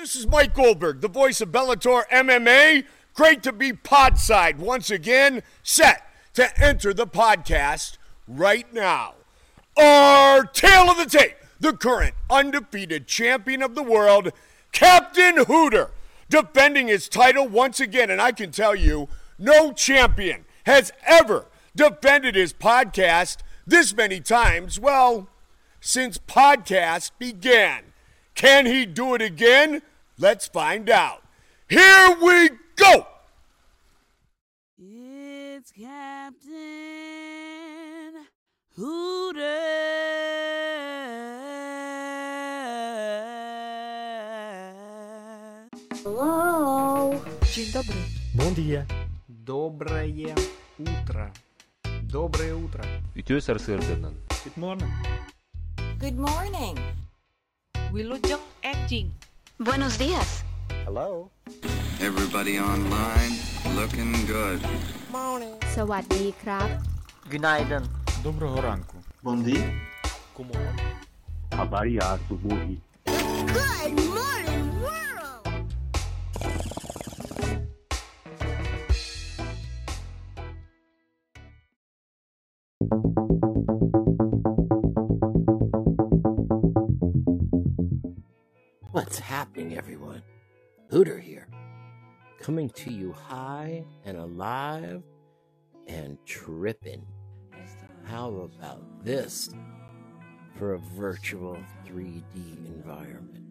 This is Mike Goldberg, the voice of Bellator MMA. Great to be podside once again, set to enter the podcast right now. Our tale of the tape, the current undefeated champion of the world, Captain Hooter, defending his title once again. And I can tell you, no champion has ever defended his podcast this many times, well, since podcast began. Can he do it again? Let's find out. Here we go. It's Captain Hooter. Hello. Dzień dobry. Bom dia. Доброе утро. Доброе утро. Ütüyor Sırgından. Good morning. Good morning. Wilujeng Enjing. Buenos días. Hello. Everybody online looking good. สวัสดีครับ Günaydın. Доброго ранку. Bom dia. Habari ya asubuhi. Good morning, Happening, everyone? Hooter here, coming to you high and alive and tripping. How about this for a virtual 3D environment?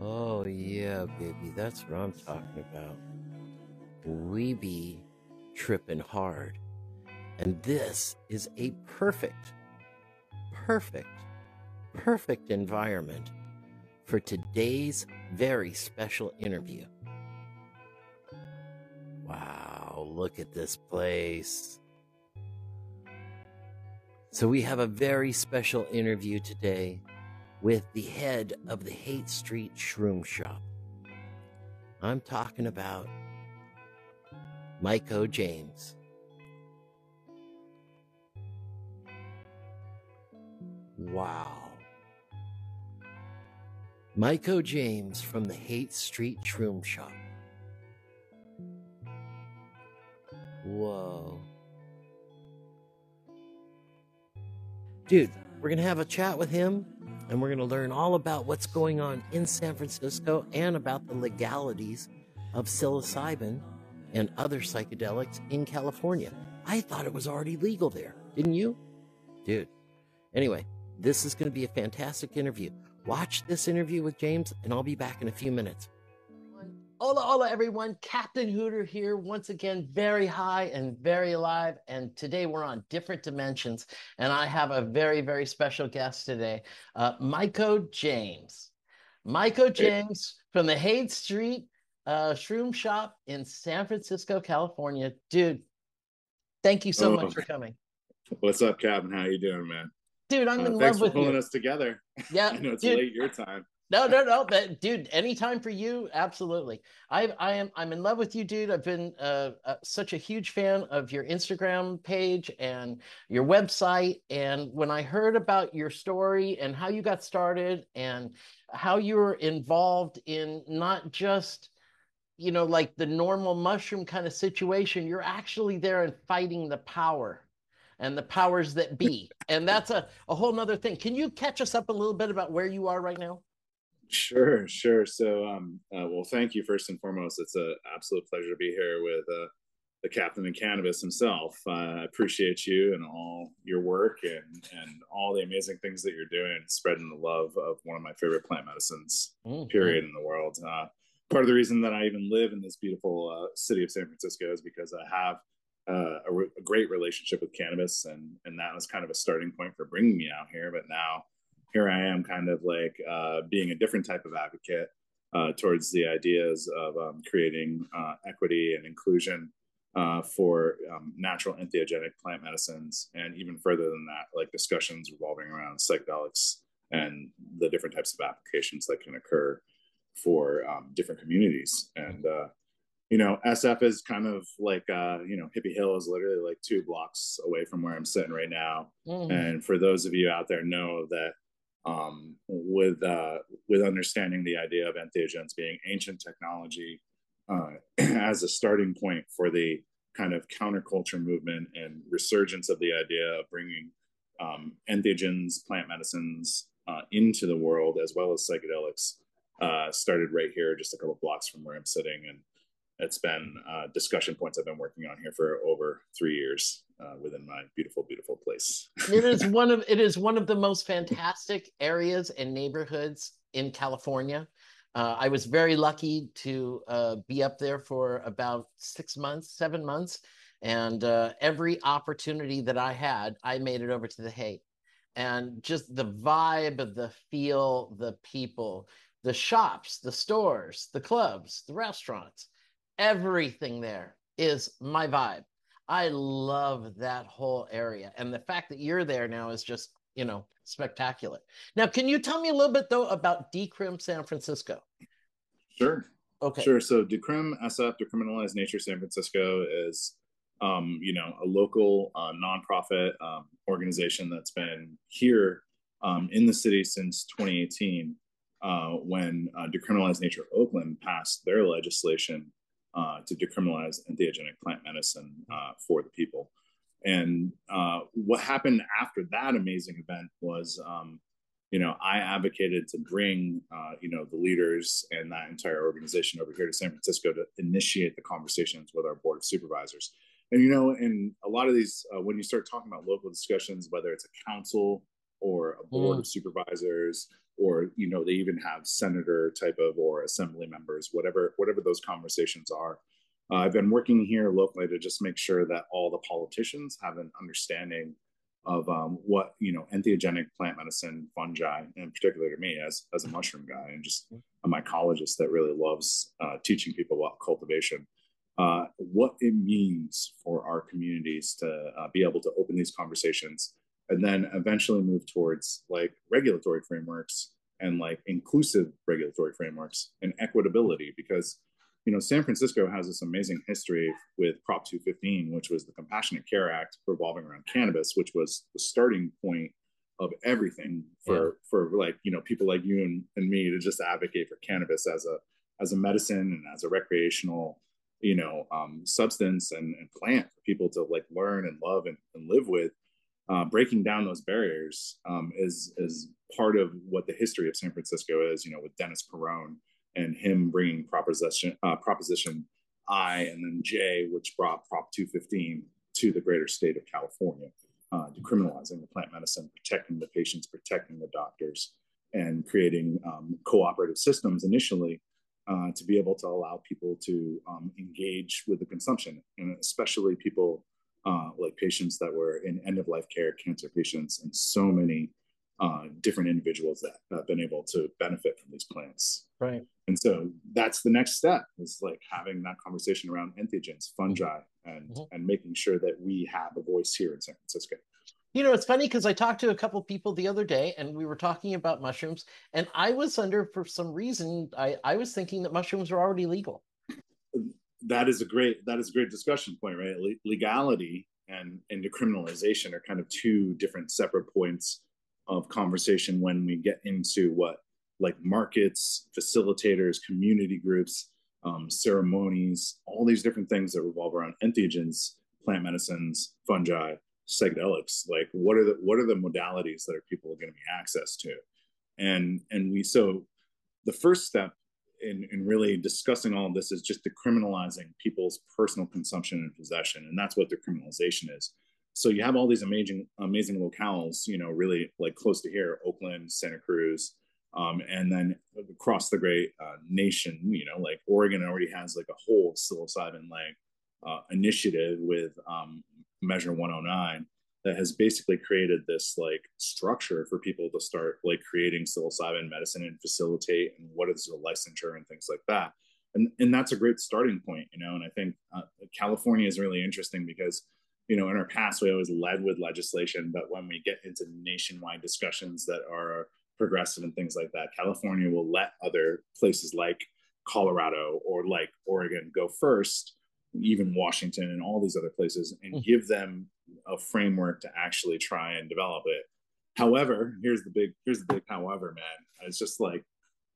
Oh, yeah, baby, that's what I'm talking about. We be tripping hard. And this is a perfect, perfect perfect environment for today's very special interview. Wow, look at this place. So, we have a very special interview today with the head of the Haight Street Shroom Shop. I'm talking about Mike. James. Wow. Mike James from the Haight Street Shroom Shop. Whoa. Dude, we're going to have a chat with him and we're going to learn all about what's going on in San Francisco and about the legalities of psilocybin and other psychedelics in California. I thought it was already legal there, didn't you? Dude. Anyway, this is going to be a fantastic interview. Watch this interview with James, and I'll be back in a few minutes. Hola, hola, everyone. Captain Hooter here, once again, very high and very alive. And today we're on different dimensions. And I have a very, very special guest today, uh, Myco James. Myco James from the Haight Street uh, Shroom Shop in San Francisco, California. Dude, thank you so Oh. much for coming. What's up, Captain? How you doing, man? Dude, I'm Uh, in thanks love for with pulling us together. Yeah, I know it's dude. late your time. No, no, no, but dude, anytime for you, absolutely. I, I am, I'm in love with you, dude. I've been uh, uh, such a huge fan of your Instagram page and your website. And when I heard about your story and how you got started and how you were involved in not just, you know, like the normal mushroom kind of situation, you're actually there and fighting the power and the powers that be. And that's a, a whole nother thing. Can you catch us up a little bit about where you are right now? Sure, sure. So, um, uh, well, thank you first and foremost. It's an absolute pleasure to be here with uh, the captain of cannabis himself. Uh, I appreciate you and all your work and and all the amazing things that you're doing, spreading the love of one of my favorite plant medicines. Mm, Period in the world. Uh, part of the reason that I even live in this beautiful uh, city of San Francisco is because I have uh, a, re- a great relationship with cannabis, and and that was kind of a starting point for bringing me out here. But now here I am, kind of like uh, being a different type of advocate uh, towards the ideas of um, creating uh, equity and inclusion uh, for um, natural entheogenic plant medicines, and even further than that, like discussions revolving around psychedelics and the different types of applications that can occur for um, different communities. And uh, you know, SF is kind of like uh, you know, Hippie Hill is literally like two blocks away from where I'm sitting right now. Mhm. And for those of you out there, know that um, with uh, with understanding the idea of entheogens being ancient technology uh, as a starting point for the kind of counterculture movement and resurgence of the idea of bringing um, entheogens, plant medicines uh, into the world as well as psychedelics uh, started right here, just a couple blocks from where I'm sitting, and it's been uh, discussion points I've been working on here for over three years uh, within my beautiful, beautiful place. it is one of it is one of the most fantastic areas and neighborhoods in California. Uh, I was very lucky to uh, be up there for about six months, seven months, and uh, every opportunity that I had, I made it over to the Haight, and just the vibe, of the feel, the people, the shops, the stores, the clubs, the restaurants, everything there is my vibe. I love that whole area. And the fact that you're there now is just, you know, spectacular. Now, can you tell me a little bit though about Decrim San Francisco? Sure. Okay. Sure. So Decrim SF, Decriminalized Nature San Francisco is um, you know, a local uh, nonprofit um, organization that's been here um, in the city since 2018 uh, when uh, Decriminalized Nature Oakland passed their legislation uh, to decriminalize entheogenic plant medicine uh, for the people. And uh, what happened after that amazing event was, um, you know, I advocated to bring, uh, you know, the leaders and that entire organization over here to San Francisco to initiate the conversations with our board of supervisors. And you know, in a lot of these, uh, when you start talking about local discussions, whether it's a council or a board mm. of supervisors or you know they even have senator type of or assembly members whatever whatever those conversations are. Uh, i've been working here locally to just make sure that all the politicians have an understanding of um, what you know entheogenic plant medicine fungi and particularly to me as as a mushroom guy and just a mycologist that really loves uh, teaching people about cultivation. Uh, what it means for our communities to uh, be able to open these conversations and then eventually move towards like regulatory frameworks and like inclusive regulatory frameworks and equitability because you know san francisco has this amazing history with prop 215 which was the compassionate care act revolving around cannabis which was the starting point of everything for yeah. for like you know people like you and, and me to just advocate for cannabis as a as a medicine and as a recreational you know um, substance and, and plant for people to like learn and love and, and live with uh, breaking down those barriers um, is is part of what the history of San Francisco is. You know, with Dennis Peron and him bringing proposition uh, proposition I and then J, which brought Prop 215 to the greater state of California, uh, decriminalizing the plant medicine, protecting the patients, protecting the doctors, and creating um, cooperative systems initially uh, to be able to allow people to um, engage with the consumption, and especially people uh, like patients that were in end of life care, cancer patients, and so many uh, different individuals that have been able to benefit from these plants. Right. And so that's the next step is like having that conversation around entheogens, fungi, and mm-hmm. and making sure that we have a voice here in San Francisco. You know, it's funny because I talked to a couple people the other day and we were talking about mushrooms, and I was under for some reason I, I was thinking that mushrooms are already legal that is a great that is a great discussion point, right? Le- legality and and decriminalization are kind of two different separate points of conversation when we get into what like markets, facilitators, community groups, um, ceremonies, all these different things that revolve around entheogens, plant medicines, fungi, psychedelics. Like, what are the what are the modalities that are people are going to be access to? And and we so the first step in, in really discussing all of this is just decriminalizing people's personal consumption and possession. And that's what decriminalization is. So you have all these amazing, amazing locales, you know, really like close to here, Oakland, Santa Cruz, um, and then across the great uh, nation, you know, like Oregon already has like a whole psilocybin like uh, initiative with um, Measure 109 that has basically created this like structure for people to start like creating psilocybin medicine and facilitate and what is the licensure and things like that and and that's a great starting point you know and i think uh, california is really interesting because you know in our past we always led with legislation but when we get into nationwide discussions that are progressive and things like that california will let other places like colorado or like oregon go first even washington and all these other places and mm-hmm. give them a framework to actually try and develop it. however, here's the big here's the big however, man. It's just like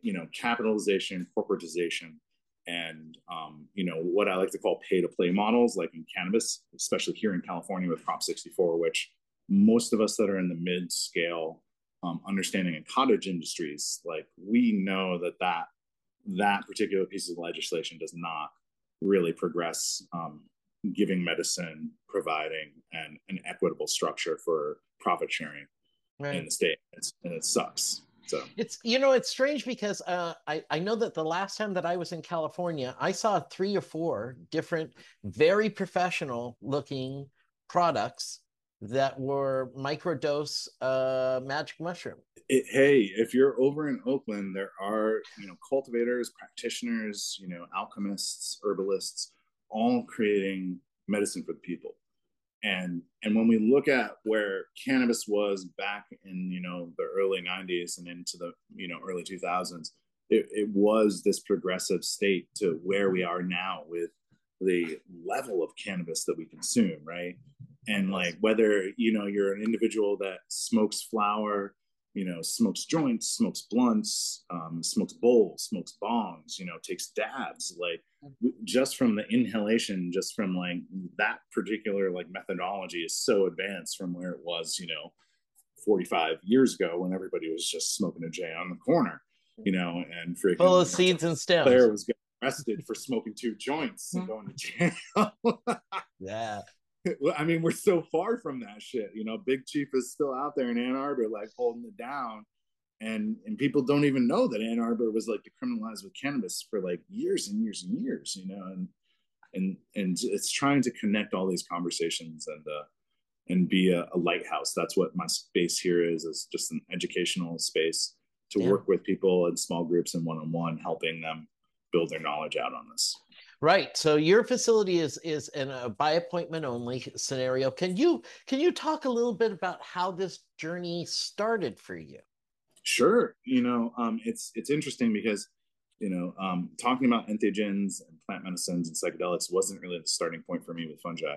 you know capitalization, corporatization, and um, you know what I like to call pay to play models, like in cannabis, especially here in California with Prop 64, which most of us that are in the mid scale um, understanding in cottage industries, like we know that that that particular piece of legislation does not really progress um, giving medicine, providing and an equitable structure for profit sharing right. in the state, it's, and it sucks. So it's you know it's strange because uh, I I know that the last time that I was in California, I saw three or four different very professional looking products that were microdose uh, magic mushroom. It, hey, if you're over in Oakland, there are you know cultivators, practitioners, you know alchemists, herbalists, all creating medicine for the people. And and when we look at where cannabis was back in you know the early '90s and into the you know early 2000s, it, it was this progressive state to where we are now with the level of cannabis that we consume, right? and like whether you know you're an individual that smokes flower you know smokes joints smokes blunts um, smokes bowls smokes bongs you know takes dabs like mm-hmm. just from the inhalation just from like that particular like methodology is so advanced from where it was you know 45 years ago when everybody was just smoking a j on the corner mm-hmm. you know and freaking full of seeds and stems. Claire was getting arrested for smoking two joints and mm-hmm. going to jail. Yeah I mean, we're so far from that shit. You know, Big Chief is still out there in Ann Arbor, like holding it down, and and people don't even know that Ann Arbor was like decriminalized with cannabis for like years and years and years. You know, and and and it's trying to connect all these conversations and uh, and be a, a lighthouse. That's what my space here is. Is just an educational space to yeah. work with people in small groups and one on one, helping them build their knowledge out on this. Right. So your facility is is in a by appointment only scenario. Can you can you talk a little bit about how this journey started for you? Sure. You know, um, it's it's interesting because you know um, talking about entheogens and plant medicines and psychedelics wasn't really the starting point for me with fungi.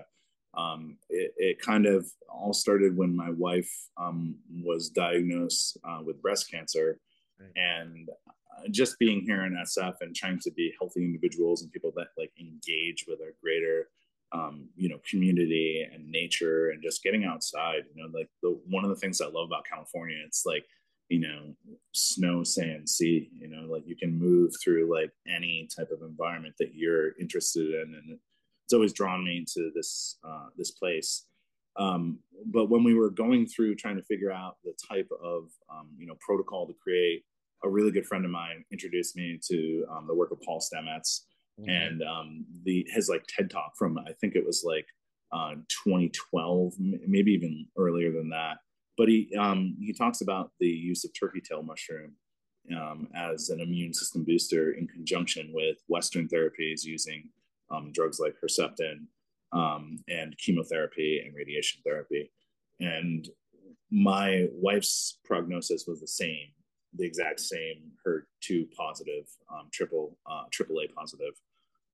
Um, it, it, kind of all started when my wife um, was diagnosed uh, with breast cancer, right. and just being here in SF and trying to be healthy individuals and people that like engage with our greater, um, you know, community and nature and just getting outside. You know, like the one of the things I love about California, it's like you know, snow, sand, sea. You know, like you can move through like any type of environment that you're interested in, and it's always drawn me to this uh, this place. Um, but when we were going through trying to figure out the type of um, you know protocol to create a really good friend of mine introduced me to um, the work of Paul Stamets mm-hmm. and um, the his like TED talk from I think it was like uh, 2012, maybe even earlier than that. But he um, he talks about the use of turkey tail mushroom um, as an immune system booster in conjunction with Western therapies using um, drugs like Herceptin um, and chemotherapy and radiation therapy. And my wife's prognosis was the same the exact same HER2 positive, um, triple uh, AAA positive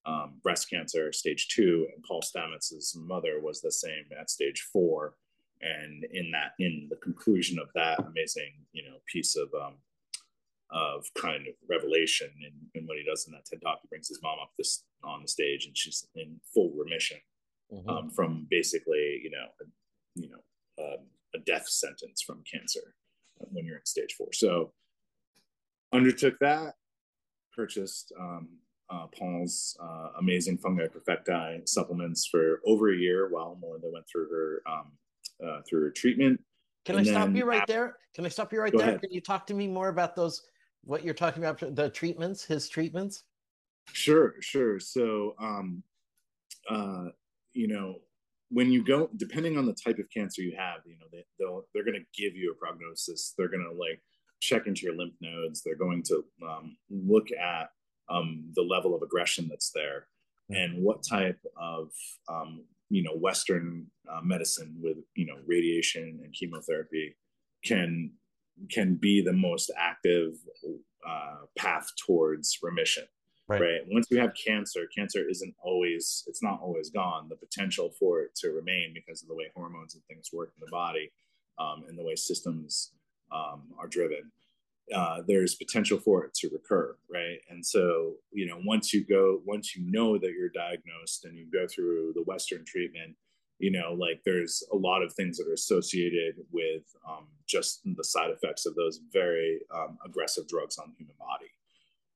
um, breast cancer, stage two, and Paul Stamets' mother was the same at stage four. And in that, in the conclusion of that amazing, you know, piece of um, of kind of revelation and, what he does in that TED talk, he brings his mom up this on the stage, and she's in full remission mm-hmm. um, from basically, you know, a, you know, um, a death sentence from cancer when you're in stage four. So undertook that, purchased um, uh, Paul's uh, amazing fungi perfecti supplements for over a year while Melinda went through her um, uh, through her treatment. Can and I stop you right there? Can I stop you right there? Ahead. Can you talk to me more about those? What you're talking about the treatments, his treatments? Sure, sure. So, um, uh, you know, when you go, depending on the type of cancer you have, you know, they, they'll they're going to give you a prognosis. They're going to like check into your lymph nodes. They're going to um, look at um, the level of aggression that's there and what type of um, you know Western uh, medicine with you know radiation and chemotherapy can can be the most active uh, path towards remission. Right. right. Once you have cancer, cancer isn't always it's not always gone. The potential for it to remain because of the way hormones and things work in the body um, and the way systems um, are driven, uh, there's potential for it to recur, right? And so, you know, once you go, once you know that you're diagnosed and you go through the Western treatment, you know, like there's a lot of things that are associated with um, just the side effects of those very um, aggressive drugs on the human body.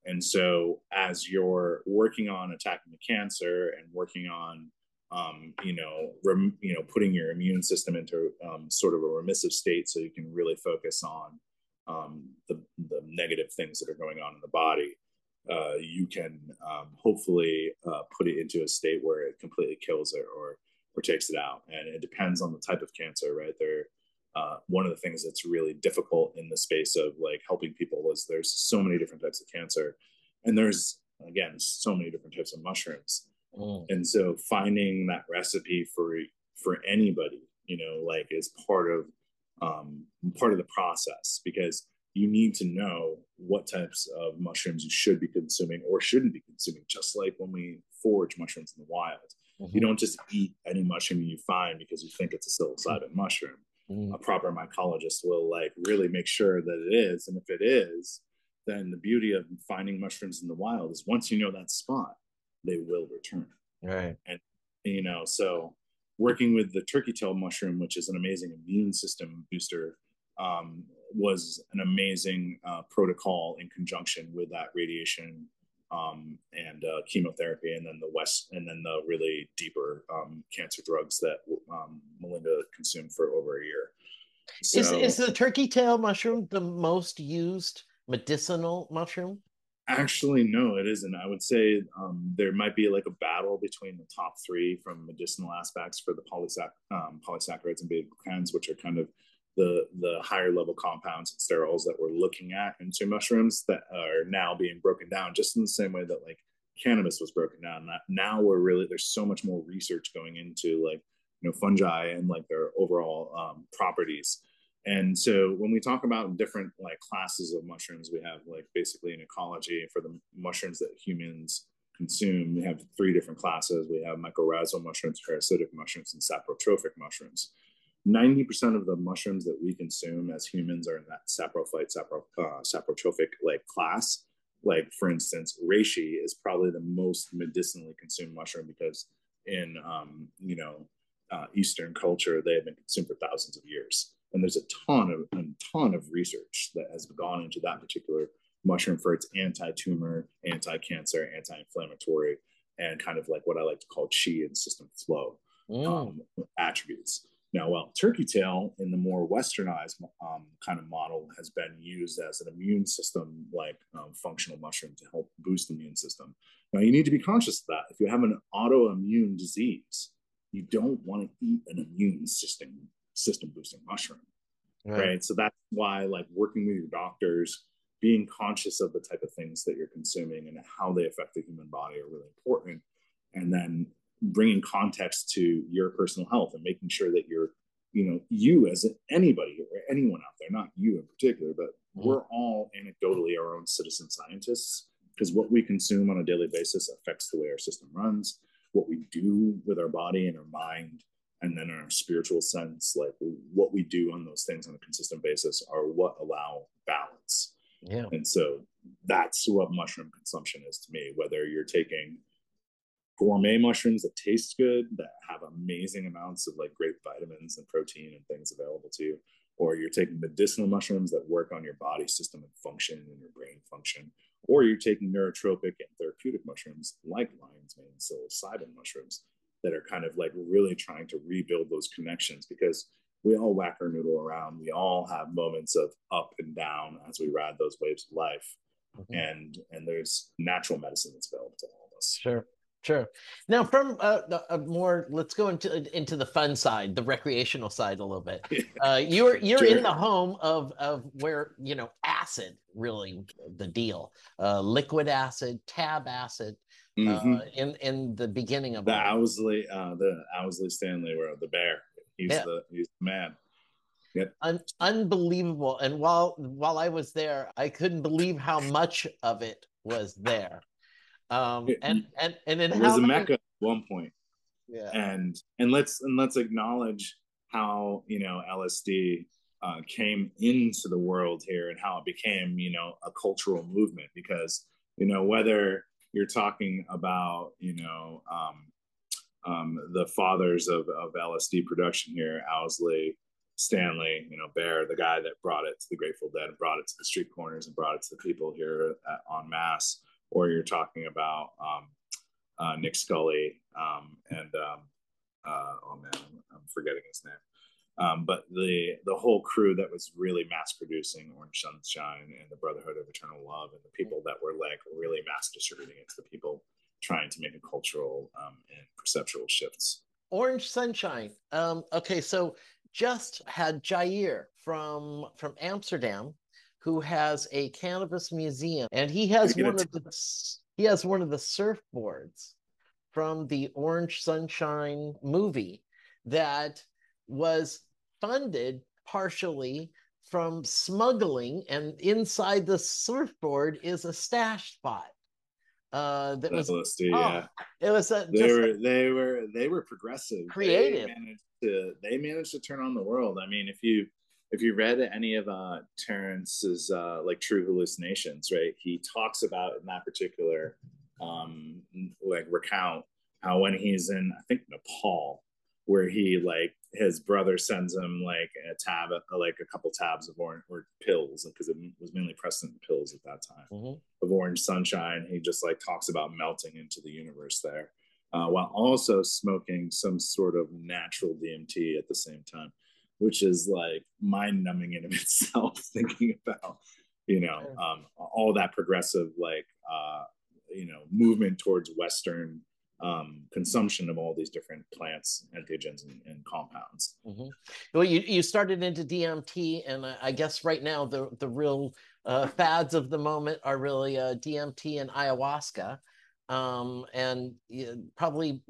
And so, as you're working on attacking the cancer and working on, um, you know, rem, you know, putting your immune system into um, sort of a remissive state, so you can really focus on um, the the negative things that are going on in the body, uh, you can um, hopefully uh, put it into a state where it completely kills it or or takes it out. And it depends on the type of cancer, right? There uh, one of the things that's really difficult in the space of like helping people is there's so many different types of cancer and there's again so many different types of mushrooms mm. and so finding that recipe for for anybody you know like is part of um, part of the process because you need to know what types of mushrooms you should be consuming or shouldn't be consuming just like when we forage mushrooms in the wild mm-hmm. you don't just eat any mushroom you find because you think it's a psilocybin mm-hmm. mushroom mm. a proper mycologist will like really make sure that it is and if it is then the beauty of finding mushrooms in the wild is once you know that spot they will return right and you know so working with the turkey tail mushroom which is an amazing immune system booster um, was an amazing uh, protocol in conjunction with that radiation um, and uh, chemotherapy, and then the West, and then the really deeper um, cancer drugs that um, Melinda consumed for over a year. So, is is the turkey tail mushroom the most used medicinal mushroom? Actually, no, it isn't. I would say um, there might be like a battle between the top three from medicinal aspects for the polysac- um, polysaccharides and beta glucans, which are kind of the the higher level compounds and sterols that we're looking at into mushrooms that are now being broken down just in the same way that like cannabis was broken down now we're really there's so much more research going into like you know fungi and like their overall um, properties and so when we talk about different like classes of mushrooms we have like basically an ecology for the mushrooms that humans consume. We have three different classes. We have mycorrhizal mushrooms parasitic mushrooms and saprotrophic mushrooms. 90% of the mushrooms that we consume as humans are in that saprophyte, sapro, uh, saprotrophic like class. Like for instance, reishi is probably the most medicinally consumed mushroom because in um, you know uh, Eastern culture they have been consumed for thousands of years, and there's a ton of a ton of research that has gone into that particular mushroom for its anti-tumor, anti-cancer, anti-inflammatory, and kind of like what I like to call chi and system flow mm. um, attributes. Now, well, turkey tail in the more westernized um, kind of model has been used as an immune system like um, functional mushroom to help boost the immune system. Now, you need to be conscious of that. If you have an autoimmune disease, you don't want to eat an immune system system boosting mushroom, right. right? So that's why, like, working with your doctors, being conscious of the type of things that you're consuming and how they affect the human body are really important. And then bringing context to your personal health and making sure that you're you know you as anybody or anyone out there not you in particular but mm-hmm. we're all anecdotally our own citizen scientists because what we consume on a daily basis affects the way our system runs what we do with our body and our mind and then in our spiritual sense like what we do on those things on a consistent basis are what allow balance. Yeah. And so that's what mushroom consumption is to me whether you're taking gourmet mushrooms that taste good, that have amazing amounts of like great vitamins and protein and things available to you, or you're taking medicinal mushrooms that work on your body system and function and your brain function, or you're taking neurotrophic and therapeutic mushrooms like lion's mane psilocybin mushrooms that are kind of like really trying to rebuild those connections because we all whack our noodle around. We all have moments of up and down as we ride those waves of life. Mm-hmm. And and there's natural medicine that's available to all of us. Sure. Sure. Now, from uh, a more, let's go into into the fun side, the recreational side a little bit. Uh, you're you're sure. in the home of of where you know acid really the deal, uh, liquid acid, tab acid. Uh, mm-hmm. in in the beginning of the Owsley, uh, the Owsley Stanley, where the bear, he's yeah. the he's the man. Yep. Un- unbelievable. And while while I was there, I couldn't believe how much of it was there. Um, and and and then it was a mecca at one point. Yeah. And and let's and let's acknowledge how you know LSD uh, came into the world here and how it became you know a cultural movement because you know whether you're talking about you know um, um, the fathers of, of LSD production here, Owsley, Stanley, you know, Bear, the guy that brought it to the Grateful Dead and brought it to the street corners and brought it to the people here at, en masse, or you're talking about um, uh, Nick Scully um, and um, uh, oh man, I'm forgetting his name. Um, but the the whole crew that was really mass producing Orange Sunshine and the Brotherhood of Eternal Love and the people that were like really mass distributing it to the people trying to make a cultural um, and perceptual shifts. Orange Sunshine. Um, okay, so just had Jair from from Amsterdam, who has a cannabis museum, and he has one of the he has one of the surfboards from the Orange Sunshine movie that was funded partially from smuggling, and inside the surfboard is a stash spot. Uh, that was LSD, oh, yeah. It was a, they were a, they were they were progressive, creative. They managed to they managed to turn on the world. I mean, if you if you read any of uh, Terence's uh, like True Hallucinations, right? He talks about in that particular um, like recount how when he's in I think Nepal, where he like his brother sends him like a tab, like a couple tabs of orange or pills, because it was mainly Preston pills at that time mm-hmm. of orange sunshine. He just like talks about melting into the universe there, uh, while also smoking some sort of natural DMT at the same time, which is like mind numbing in of itself. Thinking about you know um, all that progressive like uh, you know movement towards Western um, consumption of all these different plants, entheogens, and, and compounds. Mm-hmm. Well, you, you started into DMT, and I, I guess right now the the real uh, fads of the moment are really uh, DMT and ayahuasca, um, and uh, probably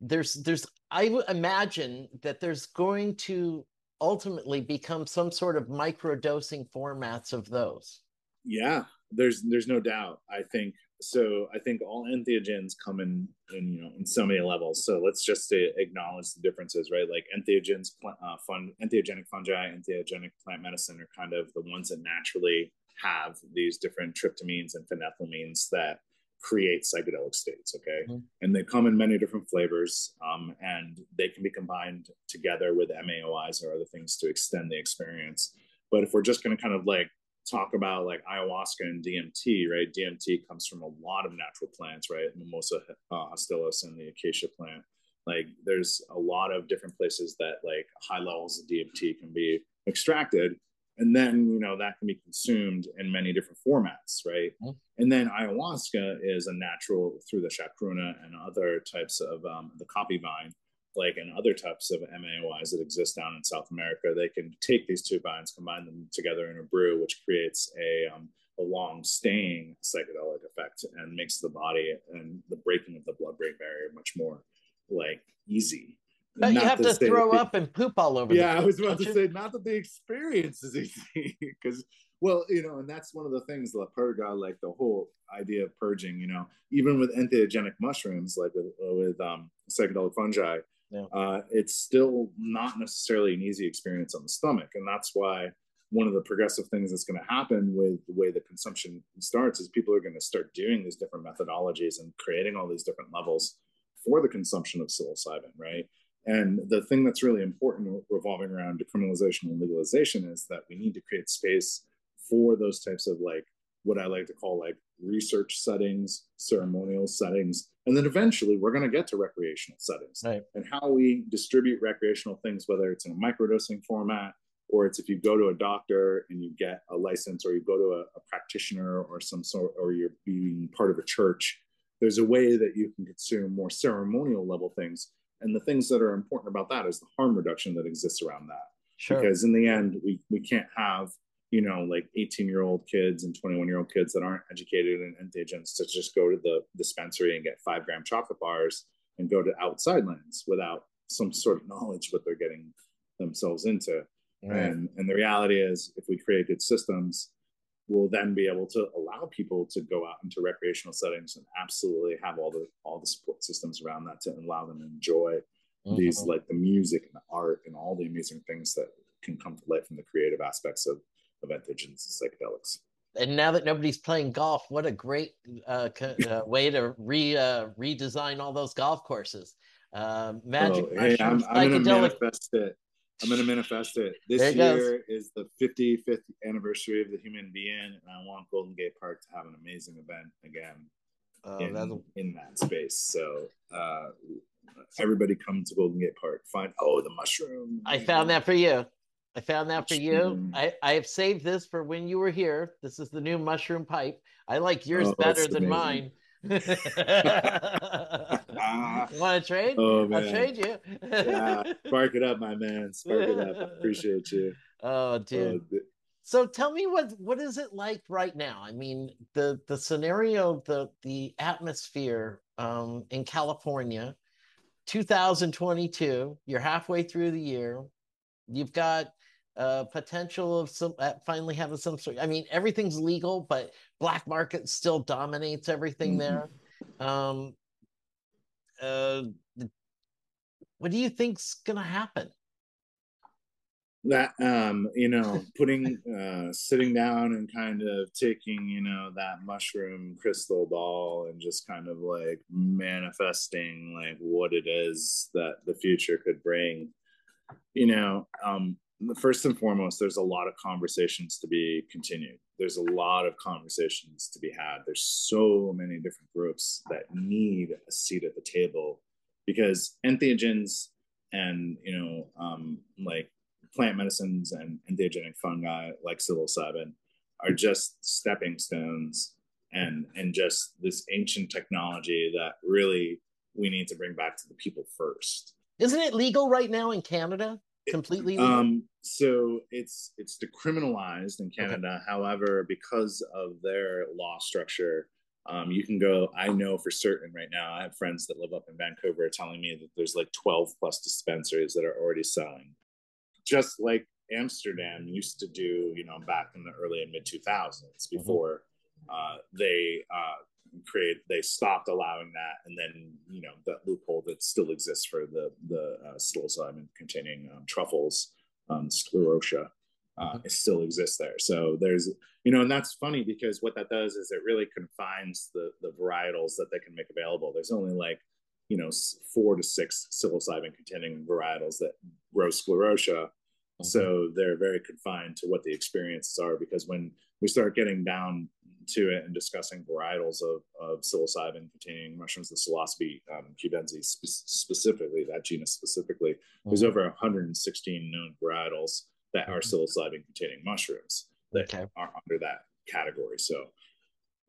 there's there's I imagine that there's going to ultimately become some sort of microdosing formats of those. Yeah, there's there's no doubt. I think so I think all entheogens come in, in you know in so many levels. So let's just say, acknowledge the differences, right? Like entheogens, uh, fun, entheogenic fungi, entheogenic plant medicine are kind of the ones that naturally have these different tryptamines and phenethylamines that create psychedelic states. Okay, mm-hmm. and they come in many different flavors, um, and they can be combined together with MAOIs or other things to extend the experience. But if we're just going to kind of like talk about like ayahuasca and DMT, right? DMT comes from a lot of natural plants, right? Mimosa uh, hostilis and the acacia plant. Like there's a lot of different places that like high levels of DMT can be extracted. And then, you know, that can be consumed in many different formats, right? Mm-hmm. And then ayahuasca is a natural through the chacruna and other types of um, the caapi vine like in other types of MAOIs that exist down in South America, they can take these two vines, combine them together in a brew, which creates a, um, a long staying psychedelic effect and makes the body and the breaking of the blood brain barrier much more like easy. But not you have to, throw up and poop all over. Yeah, I was about to you? say not that the experience is easy because well, you know, and that's one of the things La Purga, like the whole idea of purging. You know, even with entheogenic mushrooms, like with with um, psychedelic fungi, yeah. uh, it's still not necessarily an easy experience on the stomach. And that's why one of the progressive things that's going to happen with the way the consumption starts is people are going to start doing these different methodologies and creating all these different levels for the consumption of psilocybin, right? And the thing that's really important revolving around decriminalization and legalization is that we need to create space for those types of like what I like to call like research settings, ceremonial settings, and then eventually we're going to get to recreational settings. Right. And how we distribute recreational things, whether it's in a microdosing format or it's if you go to a doctor and you get a license or you go to a, a practitioner or some sort, or you're being part of a church, there's a way that you can consume more ceremonial level things. And the things that are important about that is the harm reduction that exists around that. Sure. Because in the end, we, we can't have you know, like 18 year old kids and 21 year old kids that aren't educated in entheogens to just go to the dispensary and get five gram chocolate bars and go to outside lands without some sort of knowledge what they're getting themselves into. And and the reality is, if we create good systems, we'll then be able to allow people to go out into recreational settings and absolutely have all the all the support systems around that to allow them to enjoy these Mhm. like the music and the art and all the amazing things that can come to light from the creative aspects of of entheogens and psychedelics. And now that nobody's playing golf, what a great uh, co- uh, way to re uh, redesign all those golf courses. Uh, magic Oh, hey, I'm, I'm gonna manifest it. I'm gonna manifest it. This it goes. year is the 55th anniversary of the Human Be-In, and I want Golden Gate Park to have an amazing event again Oh, in, that's- in that space. So uh, everybody come to Golden Gate Park. Find oh the mushroom. I found that for you. I found that for you. I, I have saved this for when you were here. This is the new mushroom pipe. I like yours Oh, better than amazing. mine. Want to trade? Oh I'll trade you. yeah, spark it up, my man. Spark it up. I appreciate you. Oh, dude. Uh, th- So tell me what what is it like right now? I mean, the the scenario, the the atmosphere um, in California, 2022. You're halfway through the year. You've got uh, potential of some uh, finally having some sort. I mean, everything's legal, but black market still dominates everything Mhm. there. Um, uh, what do you think's gonna happen? that um you know putting uh sitting down and kind of taking you know that mushroom crystal ball and just kind of like manifesting like what it is that the future could bring you know um first and foremost there's a lot of conversations to be continued. There's a lot of conversations to be had. There's so many different groups that need a seat at the table because entheogens and you know um like plant medicines and entheogenic fungi like psilocybin are just stepping stones and and just this ancient technology that really we need to bring back to the people first. Isn't it legal right now in Canada? Completely um so it's it's decriminalized in canada. However because of their law structure um, you can go i know for certain right now i have friends that live up in vancouver telling me that there's like 12 plus dispensaries that are already selling. Just like amsterdam used to do you know back in the early and mid 2000s before uh, they uh, create they stopped allowing that. And then you know that loophole that still exists for the the uh, psilocybin containing um, truffles um, sclerotia uh, it still exists there. So there's you know and that's funny because what that does is it really confines the the varietals that they can make available. There's only like you know four to six psilocybin containing varietals that grow sclerotia. So they're very confined to what the experiences are because when we start getting down to it and discussing varietals of, of psilocybin containing mushrooms, the psilocybe um, spe- specifically, that genus specifically, there's over 116 known varietals that are psilocybin containing mushrooms that Okay. are under that category. So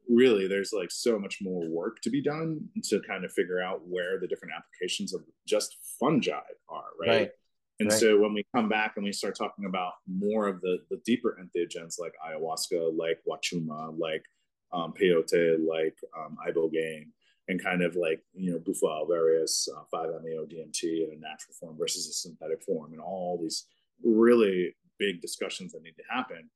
really there's like so much more work to be done to kind of figure out where the different applications of just fungi are, right? Right. And Right. so when we come back and we start talking about more of the the deeper entheogens like ayahuasca, like wachuma, like um, peyote, like um, ibogaine, and kind of like you know bufo alvarius, uh, 5-MeO DMT in a natural form versus a synthetic form, and all these really big discussions that need to happen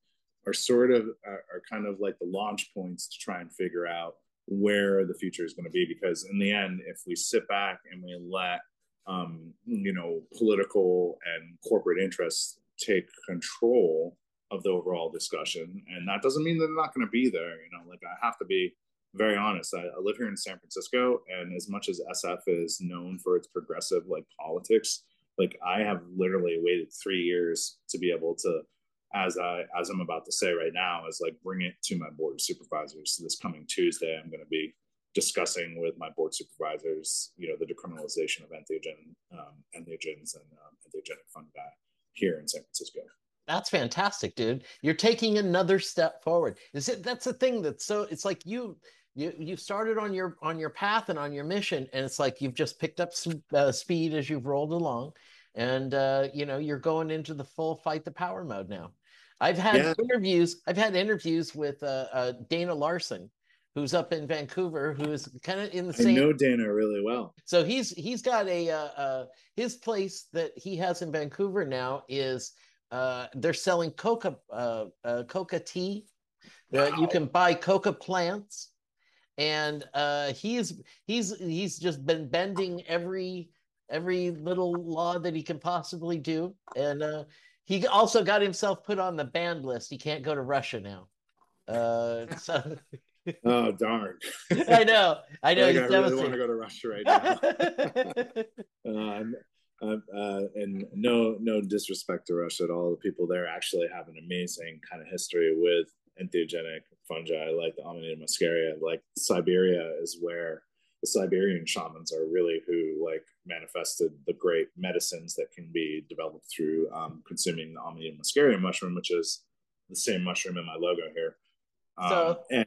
are sort of are, are kind of like the launch points to try and figure out where the future is going to be. Because in the end, if we sit back and we let um, you know, political and corporate interests take control of the overall discussion. And that doesn't mean they're not going to be there. You know, like I have to be very honest. I, I live here in San Francisco, and as much as SF is known for its progressive like politics, like I have literally waited three years to be able to, as I as I'm about to say right now, is like bring it to my board of supervisors. So this coming Tuesday, I'm going to be discussing with my board supervisors, you know, the decriminalization of entheogen, um, entheogens and um, entheogenic fungi here in San Francisco. That's fantastic, dude. You're taking another step forward. Is it? That's the thing that's so. It's like you you you started on your on your path and on your mission, and it's like you've just picked up some uh, speed as you've rolled along, and uh, you know you're going into the full fight the power mode now. I've had Yeah. interviews. I've had interviews with uh, uh, Dana Larsen, who's up in Vancouver, who's kind of in the same. I know Dana really well. So he's he's got a uh, uh, his place that he has in Vancouver now is uh, they're selling coca uh, uh, coca tea. Uh, you can buy coca plants, and uh, he's he's he's just been bending every every little law that he can possibly do, and uh, he also got himself put on the banned list. He can't go to Russia now. Uh, so Oh darn! I know, I know. Like, I really want to go to Russia right now. um, uh, and no, no disrespect to Russia at all. The people there actually have an amazing kind of history with entheogenic fungi like the Amanita muscaria. Like Siberia is where the Siberian shamans are really who like manifested the great medicines that can be developed through um, consuming the Amanita muscaria mushroom, which is the same mushroom in my logo here. Um, So- and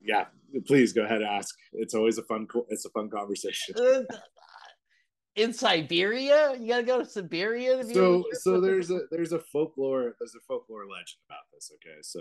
yeah, please go ahead and ask. It's always a fun, it's a fun conversation. In Siberia, you gotta go to Siberia to be so so there's a there's a folklore there's a folklore legend about this okay so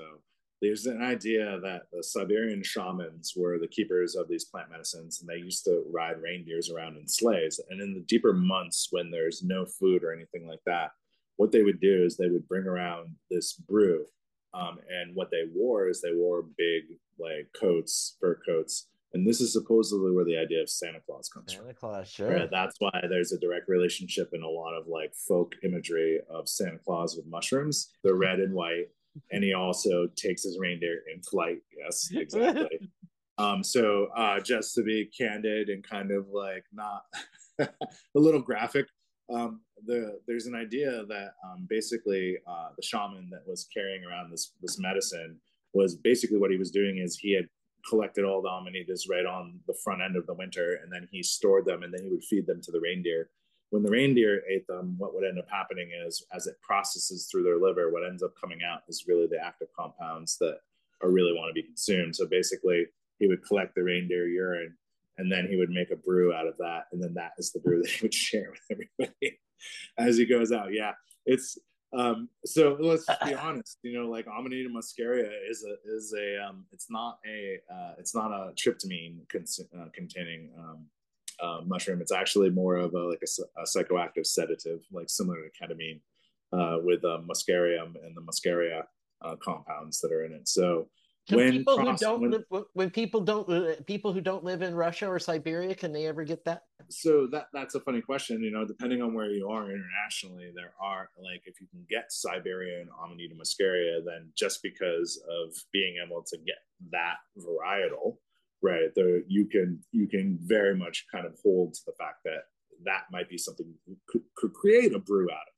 there's an idea that the siberian shamans were the keepers of these plant medicines and they used to ride reindeers around in sleighs and in the deeper months when there's no food or anything like that what they would do is they would bring around this brew um, and what they wore is they wore big like coats fur coats and this is supposedly where the idea of santa claus comes from Santa Claus, sure. Right, that's why there's a direct relationship in a lot of like folk imagery of Santa Claus with mushrooms. They're red and white, and he also takes his reindeer in flight. Yes, exactly. um, so uh, just to be candid and kind of like not a little graphic, um, the there's an idea that um, basically uh, the shaman that was carrying around this this medicine was basically what he was doing is he had collected all the amanitas right on the front end of the winter and then he stored them and then he would feed them to the reindeer. When the reindeer ate them what would end up happening is as it processes through their liver what ends up coming out is really the active compounds that are really want to be consumed. So basically he would collect the reindeer urine and then he would make a brew out of that and then that is the brew that he would share with everybody as he goes out. Yeah it's um so let's just be honest you know like amanita muscaria is a is a um it's not a uh it's not a tryptamine cons- uh, containing um uh, mushroom. It's actually more of a like a psychoactive sedative like similar to ketamine uh with uh, muscarium and the muscaria uh, compounds that are in it. So when people who don't when- live, when people don't uh, people who don't live in Russia or Siberia, can they ever get that? so that that's a funny question you know depending on where you are internationally there are like if you can get siberian amanita muscaria then just because of being able to get that varietal right there you can you can very much kind of hold to the fact that that might be something you could, could create a brew out of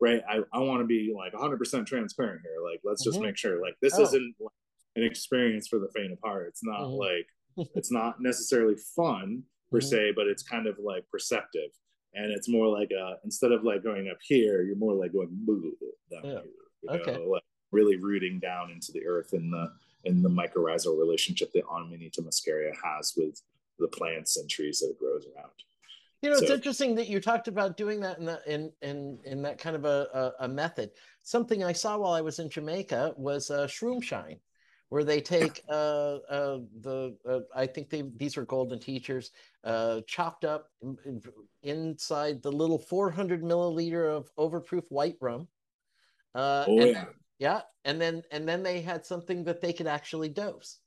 right i, I want to be like 100% transparent here like let's just Mhm. make sure like this Oh. isn't like, an experience for the faint of heart it's not Mhm. like it's not necessarily fun per Mhm. se, but it's kind of like perceptive. And it's more like a instead of like going up here, you're more like going boo down Yeah. here. You Okay. know, like really rooting down into the earth in the in the mycorrhizal relationship that Amanita muscaria has with the plants and trees that it grows around. You know, it's interesting that you talked about doing that in that in in in that kind of a, a, a method. Something I saw while I was in Jamaica was uh, shroom shine, where they take uh, uh, the uh, I think they these are golden teachers uh, chopped up in- in- inside the little 400 milliliter of overproof white rum. Uh, Oh and yeah. then- yeah, and then and then they had something that they could actually dose.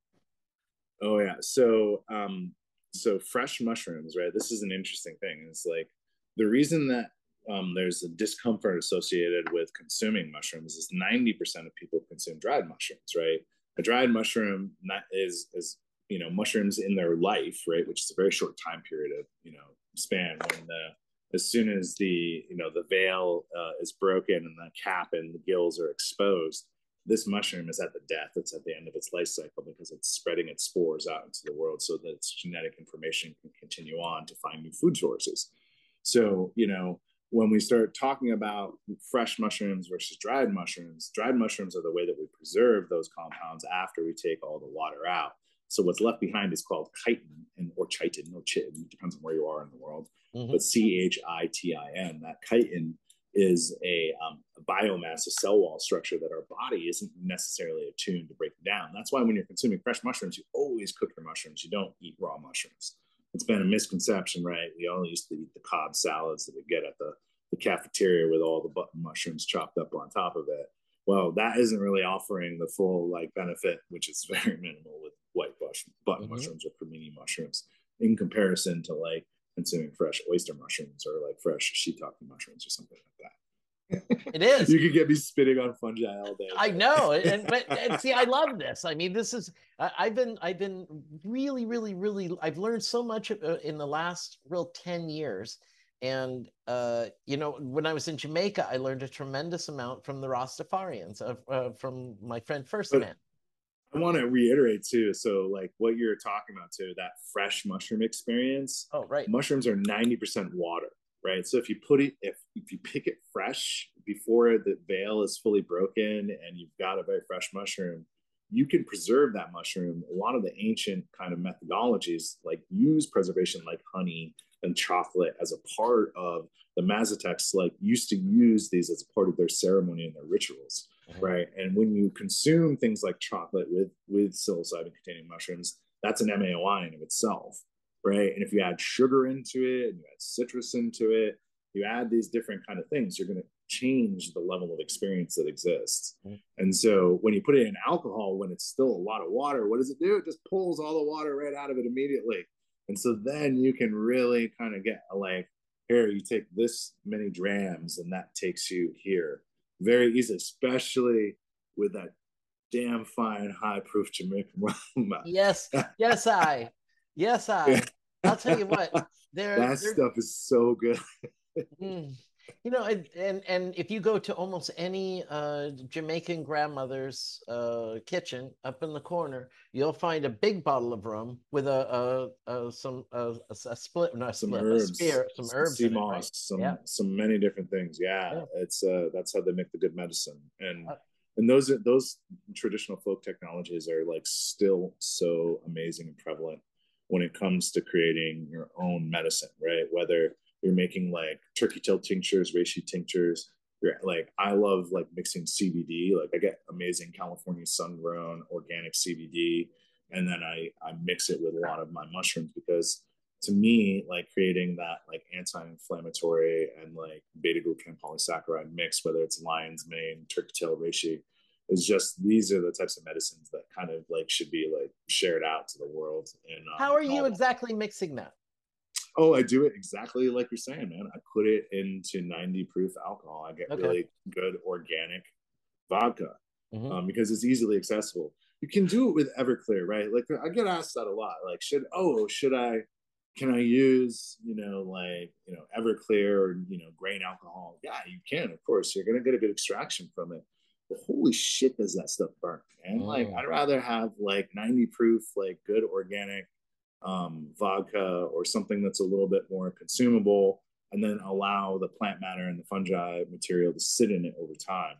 Oh yeah. So um so fresh mushrooms, right? This is an interesting thing. It's like the reason that um, there's a discomfort associated with consuming mushrooms is 90% of people consume dried mushrooms, right? A dried mushroom is is you know mushrooms in their life, right, which is a very short time period of you know span when the as soon as the you know the veil uh, is broken and the cap and the gills are exposed, this mushroom is at the death. It's at the end of its life cycle because it's spreading its spores out into the world so that its genetic information can continue on to find new food sources. So, you know, when we start talking about fresh mushrooms versus dried mushrooms, dried mushrooms are the way that we preserve those compounds after we take all the water out. So what's left behind is called chitin and or chitin or chitin, depends on where you are in the world. Mhm. But C H I T I N, that chitin is a, um, a biomass, a cell wall structure that our body isn't necessarily attuned to break down. That's why when you're consuming fresh mushrooms, you always cook your mushrooms. You don't eat raw mushrooms. It's been a misconception, right? We all used to eat the Cobb salads that we get at the, the cafeteria with all the button mushrooms chopped up on top of it. Well, that isn't really offering the full like benefit, which is very minimal with white bush, button Mhm. mushrooms or cremini mushrooms in comparison to like consuming fresh oyster mushrooms or like fresh shiitake mushrooms or something like that. It is. You could get me spitting on fungi all day. I know, and but and see, I love this. I mean, this is I, I've been I've been really, really, really. I've learned so much uh, in the last real ten years, and uh, you know, when I was in Jamaica, I learned a tremendous amount from the Rastafarians, of, uh, from my friend First But- Man. I want to reiterate too. So, like what you're talking about too, that fresh mushroom experience. Oh, right. Mushrooms are 90% water, right? So if you put it, if if you pick it fresh before the veil is fully broken and you've got a very fresh mushroom, you can preserve that mushroom. A lot of the ancient kind of methodologies like use preservation like honey and chocolate as a part of the Mazatecs like used to use these as a part of their ceremony and their rituals uh-huh. right and when you consume things like chocolate with with psilocybin containing mushrooms that's an maoi in of itself right? And if you add sugar into it and you add citrus into it you add these different kind of things you're going to change the level of experience that exists. Mhm. and so when you put it in alcohol when it's still a lot of water what does it do? It just pulls all the water right out of it immediately. And so then you can really kind of get like here you take this many drams and that takes you here. Very easy, especially with that damn fine high proof Jamaican rum. Yes, yes, I, yes, I. I'll tell you what. There, that there- stuff is so good. Mm. You know, and, and and if you go to almost any uh, Jamaican grandmother's uh, kitchen up in the corner, you'll find a big bottle of rum with a, a, a some a, a- split, not a Some split, herbs, spear, some herbs, sea moss, right? some Yeah. some many different things. Yeah, Yeah. it's uh that's how they make the good medicine, and Uh, and those those traditional folk technologies are like still so amazing and prevalent when it comes to creating your own medicine, right? Whether you're making like turkey tail tinctures, reishi tinctures. You're like, I love like mixing CBD. Like I get amazing California sun grown organic CBD, and then I I mix it with a lot of my mushrooms because to me, like creating that like anti-inflammatory and like beta glucan polysaccharide mix, whether it's lion's mane, turkey tail reishi, is just these are the types of medicines that kind of like should be like shared out to the world. And um, How are you exactly mixing that? Oh, I do it exactly like you're saying, man. I put it into 90 proof alcohol. I get Okay. really good organic vodka Mhm. um, because it's easily accessible. You can do it with Everclear, right? Like I get asked that a lot. Like, should oh, should I? Can I use you know like you know Everclear or you know grain alcohol? Yeah, you can. Of course, you're gonna get a good extraction from it. Holy shit, does that stuff burn? And like, Mm. I'd rather have like 90 proof, like good organic um, vodka or something that's a little bit more consumable, and then allow the plant matter and the fungi material to sit in it over time.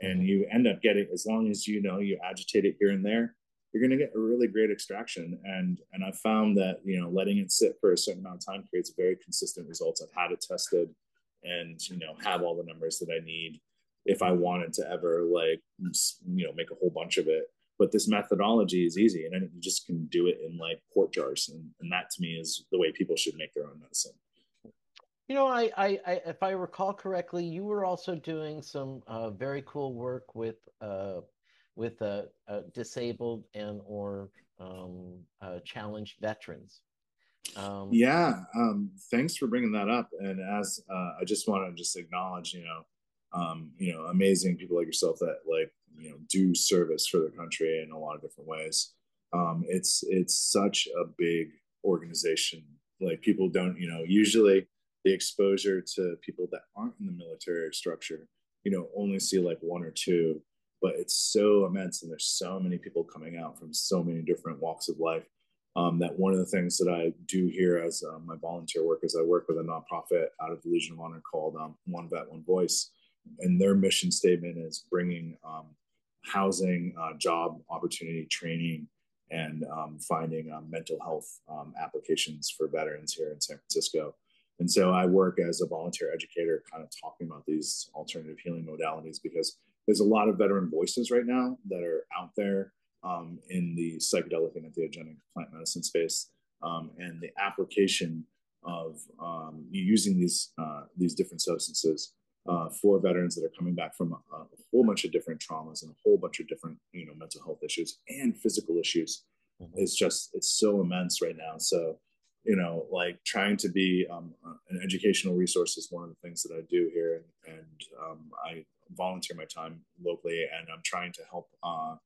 And you end up getting, as long as you know you agitate it here and there, you're going to get a really great extraction. And and I found that you know letting it sit for a certain amount of time creates very consistent results. I've had it tested, and you know have all the numbers that I need if I wanted to ever like you know make a whole bunch of it. But this methodology is easy and you just can do it in like quart jars and, and that to me is the way people should make their own medicine. You know, I, I, I, if I recall correctly, you were also doing some uh, very cool work with, uh, with uh, uh, disabled and or um, uh, challenged veterans. Um, yeah um, thanks for bringing that up. And as uh, i just want to just acknowledge you know um, you know amazing people like yourself that like you know do service for their country in a lot of different ways um, it's it's such a big organization like people don't you know usually the exposure to people that aren't in the military structure you know only see like one or two but it's so immense and there's so many people coming out from so many different walks of life um, that one of the things that I do here as uh, my volunteer work is I work with a nonprofit out of the Legion of Honor called um, One Vet, One Voice. And their mission statement is bringing um, housing, uh, job opportunity, training, and um, finding um, mental health um, applications for veterans here in San Francisco. And so I work as a volunteer educator, kind of talking about these alternative healing modalities because there's a lot of veteran voices right now that are out there um, in the psychedelic and entheogenic plant medicine space, um, and the application of um, using these uh, these different substances uh, for veterans that are coming back from a, a, whole bunch of different traumas and a whole bunch of different you know mental health issues and physical issues. Mhm. It's just it's so immense right now. So you know, like trying to be um, an educational resource is one of the things that I do here, and, and um, I volunteer my time locally, and I'm trying to help uh,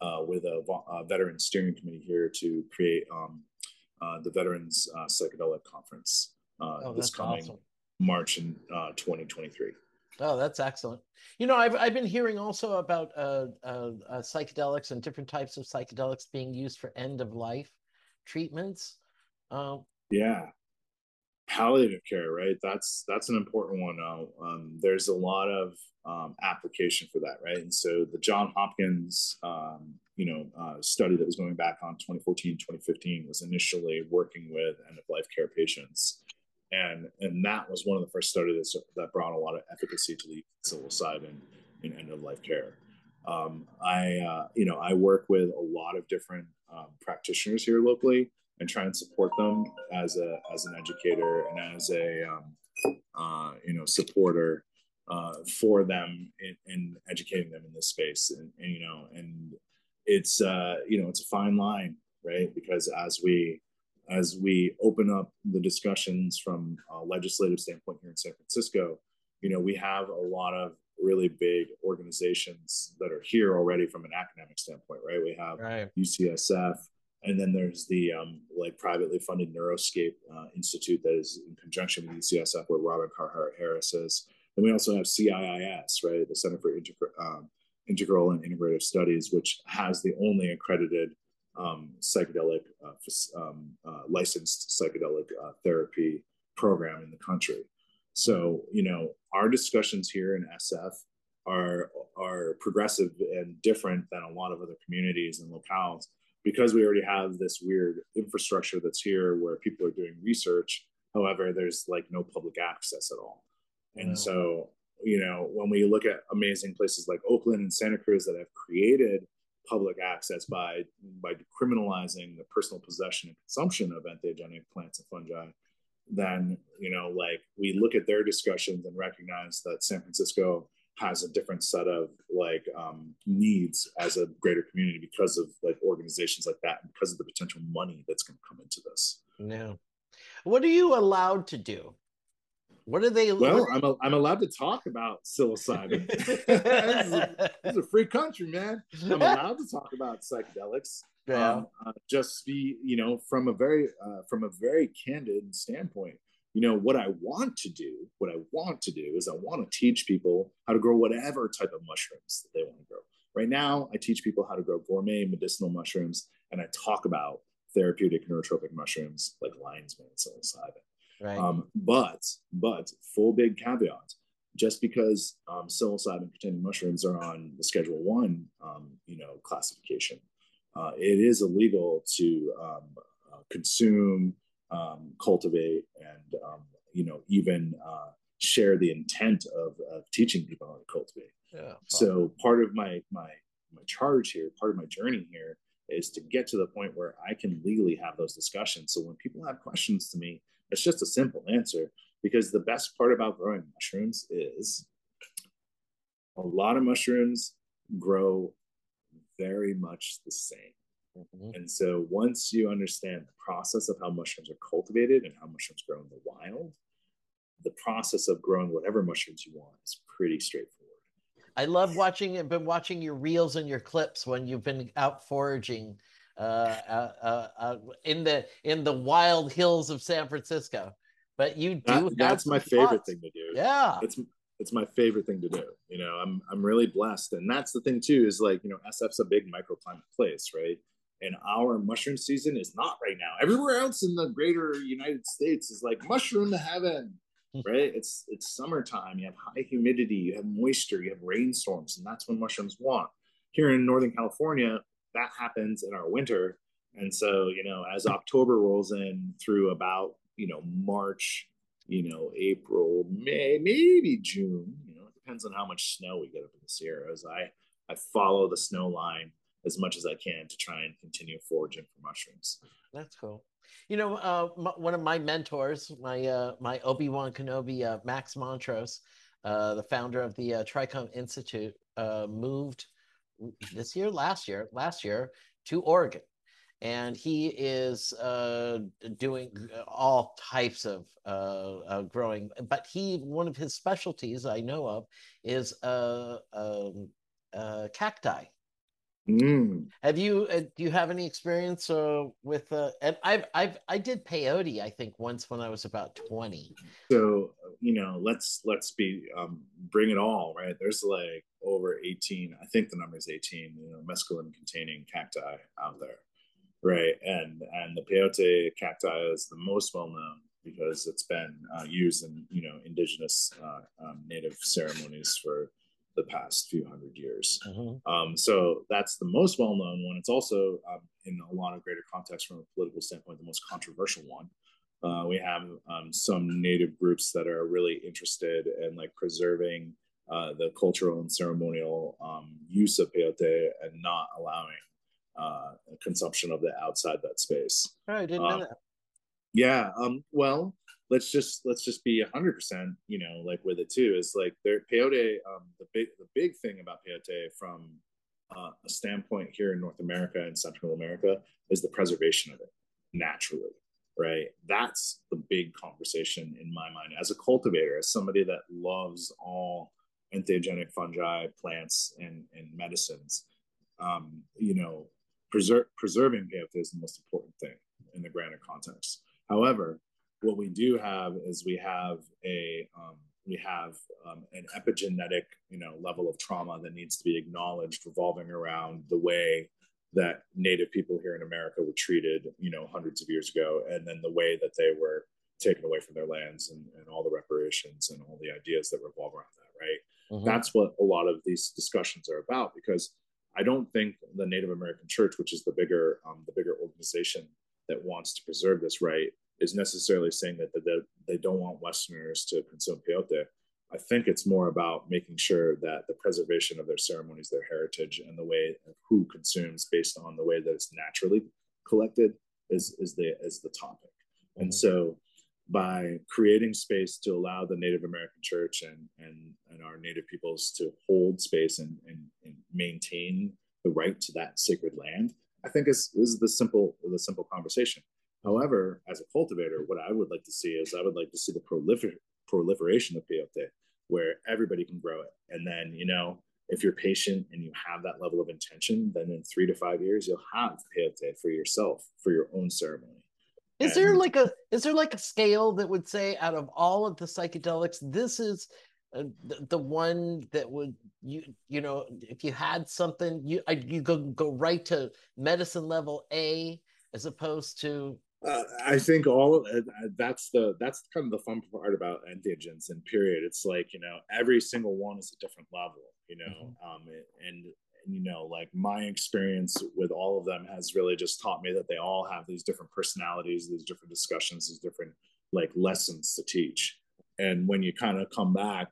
uh, with a, a, veteran steering committee here to create um, uh, the Veterans uh, Psychedelic Conference uh, Oh, this coming awesome. March in uh, 2023. Oh, that's excellent. You know, I've I've been hearing also about uh, uh, uh, psychedelics and different types of psychedelics being used for end of life treatments. Um, Yeah, palliative care, right? That's that's an important one. Uh, um, there's a lot of um, application for that, right? And so the John Hopkins, um, you know, uh, study that was going back on 2014, 2015 was initially working with end of life care patients, and and that was one of the first studies that, brought a lot of efficacy to the psilocybin in end of life care. Um, I, uh, you know, I work with a lot of different um, practitioners here locally and try and support them as a as an educator and as a um, uh, you know supporter uh, for them in, in educating them in this space and, and you know and it's uh, you know it's a fine line right because as we as we open up the discussions from a legislative standpoint here in San Francisco you know we have a lot of really big organizations that are here already from an academic standpoint right we have right. UCSF and then there's the um, like privately funded Neuroscape uh, Institute that is in conjunction with UCSF, where Robin Carhart Harris is. And we also have CIIS, right, the Center for Integr- um, Integral and Integrative Studies, which has the only accredited um, psychedelic uh, um, uh, licensed psychedelic uh, therapy program in the country. So you know, our discussions here in SF are are progressive and different than a lot of other communities and locales because we already have this weird infrastructure that's here where people are doing research however there's like no public access at all and Yeah. so you know when we look at amazing places like oakland and santa cruz that have created public access by by decriminalizing the personal possession and consumption of entheogenic plants and fungi then you know like we look at their discussions and recognize that san francisco has a different set of like um, needs as a greater community because of like organizations like that and because of the potential money that's going to come into this Yeah. What are you allowed to do? What are they? well i'm, a, I'm allowed to talk about psilocybin this, is a, this is a free country man i'm allowed to talk about psychedelics Yeah. um, uh, just be you know from a very uh, from a very candid standpoint you know what i want to do what i want to do is i want to teach people how to grow whatever type of mushrooms that they want to grow right now i teach people how to grow gourmet medicinal mushrooms and i talk about therapeutic neurotrophic mushrooms like lion's mane psilocybin right. um, but but full big caveat just because um, psilocybin containing mushrooms are on the schedule one um, you know classification uh, it is illegal to um, uh, consume um, cultivate and um, you know even uh, share the intent of, of teaching people how to cultivate yeah. so part of my my my charge here, part of my journey here, is to get to the point where I can legally have those discussions. So when people have questions to me, it's just a simple answer. Because the best part about growing mushrooms is a lot of mushrooms grow very much the same. Mhm. And so once you understand the process of how mushrooms are cultivated and how mushrooms grow in the wild, the process of growing whatever mushrooms you want is pretty straightforward. I love watching. I've been watching your reels and your clips when you've been out foraging Uh, uh, uh, in the in the wild hills of San Francisco. But you do. That- have that's my favorite thing to do. Yeah. it's it's my favorite thing to do. You know, I'm I'm really blessed, and that's the thing too. Is like you know, SF's a big microclimate place, right? And our mushroom season is not right now. Everywhere else in the greater United States is like mushroom to heaven, hmm. right? It's it's summertime. You have high humidity, you have moisture, you have rainstorms, and that's when mushrooms want. Here in Northern California, that happens in our winter, and so you know, as October rolls in through about you know March you know, April, May, maybe June. You know, it depends on how much snow we get up in the Sierras. I I follow the snow line as much as I can to try and continue foraging for mushrooms. That's cool. You know, uh, m- one of my mentors, my uh, my Obi Wan Kenobi, uh, Max Montrose, uh, the founder of the uh, Trichome Institute, uh, moved this year, last year, last year to Oregon, and he is uh, doing all types of uh, uh, growing. But he, one of his specialties I know of, is uh, um, uh, cacti. Mm. Have you? Uh, do you have any experience uh, with? Uh, and I've, I've, I did peyote. I think once when I was about twenty. So you know, let's let's be um, bring it all right. There's like over eighteen. I think the number is eighteen. You know, mescaline containing cacti out there, right? And and the peyote cacti is the most well known because it's been uh, used in you know indigenous uh, um, native ceremonies for the past few hundred years. Mm-hmm. Um, so that's the most well known one. It's also, um, in a lot of greater context from a political standpoint, the most controversial one. Uh, we have um, some native groups that are really interested in like preserving uh, the cultural and ceremonial um, use of peyote and not allowing uh, consumption of it outside that space. Oh, I didn't know Um, that. Yeah. Um, well, let's just let's just be hundred percent, you know, like with it too. Is like their peyote. Um, the big the big thing about peyote from uh, a standpoint here in North America and Central America is the preservation of it naturally, right? That's the big conversation in my mind as a cultivator, as somebody that loves all entheogenic fungi, plants, and and medicines. Um, you know, preserve preserving peyote is the most important thing in the grander context. However, what we do have is we have a um, we have um, an epigenetic you know level of trauma that needs to be acknowledged revolving around the way that native people here in america were treated you know hundreds of years ago and then the way that they were taken away from their lands and, and all the reparations and all the ideas that revolve around that right Mhm. that's what a lot of these discussions are about because i don't think the native american church which is the bigger um, the bigger organization that wants to preserve this right is necessarily saying that, that that they don't want Westerners to consume peyote. I think it's more about making sure that the preservation of their ceremonies, their heritage, and the way of who consumes based on the way that it's naturally collected is is the is the topic. And mm-hmm. so by creating space to allow the Native American church and and, and our native peoples to hold space and, and, and maintain the right to that sacred land, I think is is the simple the simple conversation. However, as a cultivator, what I would like to see is I would like to see the prolifer- proliferation of peyote where everybody can grow it. And then, you know, if you're patient and you have that level of intention, then in three to five years, you'll have peyote for yourself, for your own ceremony. Is there like a is there like a scale that would say out of all of the psychedelics, this is uh, the, the one that would you you know if you had something you I, you go go right to medicine level A as opposed to Uh, I think all of uh, that's the that's kind of the fun part about entheogens and period. It's like you know every single one is a different level, you know, um, and, and you know like my experience with all of them has really just taught me that they all have these different personalities, these different discussions, these different like lessons to teach. And when you kind of come back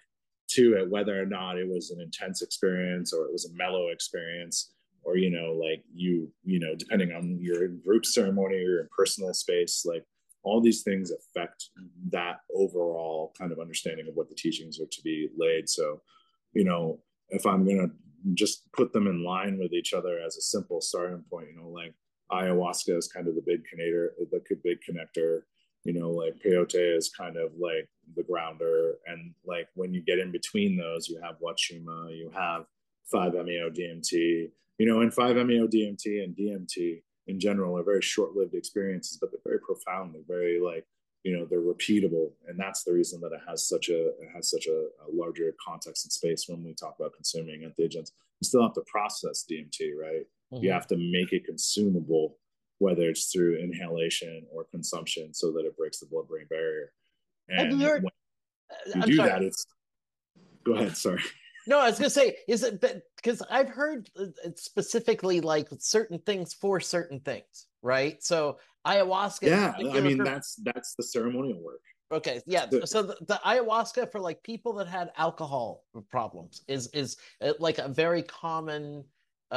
to it, whether or not it was an intense experience or it was a mellow experience, or you know like you you know depending on your group ceremony or your personal space like all these things affect that overall kind of understanding of what the teachings are to be laid. So you know if i'm going to just put them in line with each other as a simple starting point you know like ayahuasca is kind of the big connector the big connector you know like peyote is kind of like the grounder. And like when you get in between those you have wachuma you have 5-meo dmt you know, and 5-MeO DMT and DMT in general are very short-lived experiences, but they're very profound. They're very like, you know, they're repeatable, and that's the reason that it has such a it has such a, a larger context and space when we talk about consuming entheogens. You still have to process DMT, right? You Mhm. have to make it consumable, whether it's through inhalation or consumption, so that it breaks the blood-brain barrier. Have And you when you I'm do sorry. that, it's go ahead. Sorry. No, I was gonna say, is it because I've heard uh, specifically like certain things for certain things, right? So ayahuasca. Yeah, I mean for- that's that's the ceremonial work. okay, yeah. the- So the, the ayahuasca for like people that had alcohol problems is is uh, like a very common uh,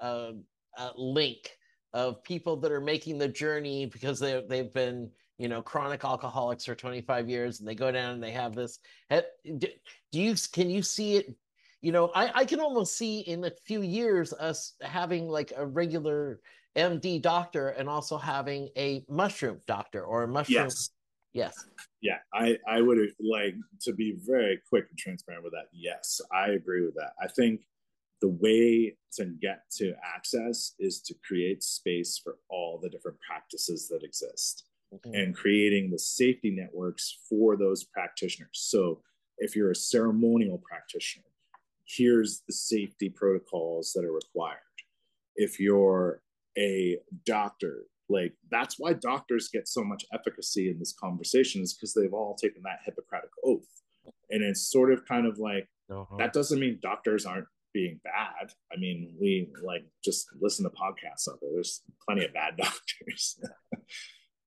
uh, uh, link of people that are making the journey because they they've been you know chronic alcoholics for 25 years and they go down and they have this do do you can you see it you know i i can almost see in a few years us having like a regular MD doctor and also having a mushroom doctor or a mushroom. Yes. Yes. Yeah, I I would like to be very quick and transparent with that. Yes, I agree with that. I think the way to get to access is to create space for all the different practices that exist Mhm. and creating the safety networks for those practitioners. So if you're a ceremonial practitioner, here's the safety protocols that are required. If you're a doctor, like that's why doctors get so much efficacy in this conversation is because they've all taken that Hippocratic oath. And it's sort of kind of like Uh-huh. that doesn't mean doctors aren't being bad. I mean, we like just listen to podcasts of there. There's plenty of bad doctors.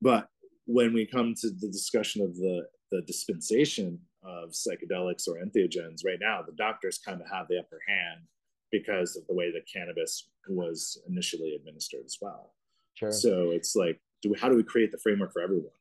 but when we come to the discussion of the the dispensation of psychedelics or entheogens, right now the doctors kind of have the upper hand because of the way that cannabis was initially administered as well. Sure. So it's like, do we, how do we create the framework for everyone?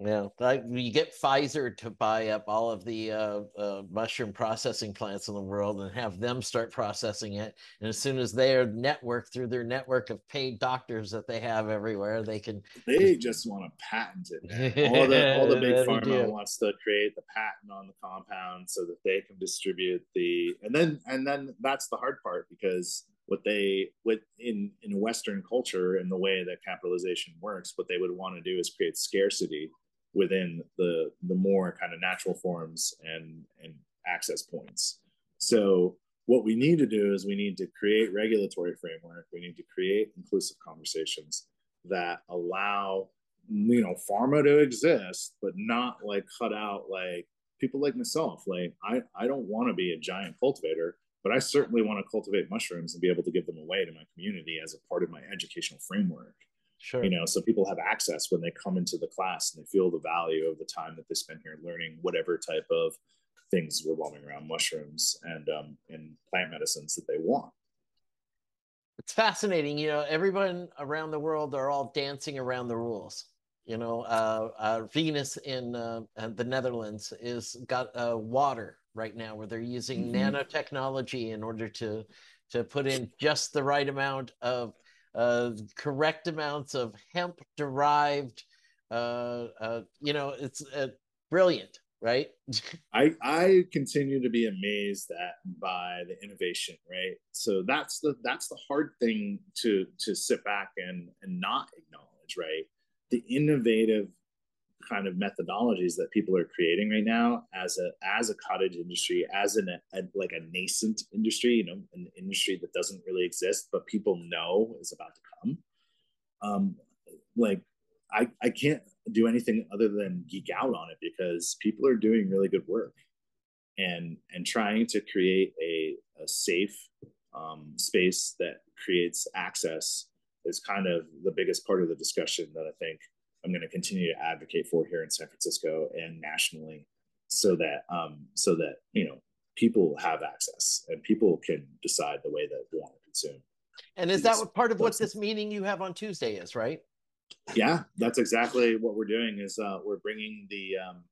Yeah, like you get Pfizer to buy up all of the uh, uh, mushroom processing plants in the world and have them start processing it. And as soon as they're networked through their network of paid doctors that they have everywhere, they can. They just want to patent it. All the all the big pharma do. wants to create the patent on the compound so that they can distribute the and then and then that's the hard part because what they what in in Western culture and the way that capitalization works, what they would want to do is create scarcity within the the more kind of natural forms and and access points. So what we need to do is we need to create regulatory framework. We need to create inclusive conversations that allow you know pharma to exist, but not like cut out like people like myself. Like I I don't want to be a giant cultivator, but I certainly want to cultivate mushrooms and be able to give them away to my community as a part of my educational framework Sure. you know so people have access when they come into the class and they feel the value of the time that they spend here learning whatever type of things revolving around mushrooms and um, and plant medicines that they want it's fascinating. You know, everyone around the world are all dancing around the rules. You know, uh, uh, Venus in uh, the Netherlands is got uh, water right now where they're using Mhm. nanotechnology in order to to put in just the right amount of uh, correct amounts of hemp derived. Uh, uh, you know, it's uh, brilliant, right? I I continue to be amazed at by the innovation, right? So that's the that's the hard thing to to sit back and and not acknowledge, right? The innovative kind of methodologies that people are creating right now as a as a cottage industry, as an a, like a nascent industry, you know, an industry that doesn't really exist, but people know is about to come. Um, like I I can't do anything other than geek out on it because people are doing really good work and and trying to create a, a safe um, space that creates access is kind of the biggest part of the discussion that I think I'm going to continue to advocate for here in San Francisco and nationally, so that um, so that you know people have access and people can decide the way that they want to consume. And is that what part of what this meeting you have on Tuesday is, right? yeah that's exactly what we're doing is uh, we're bringing the um,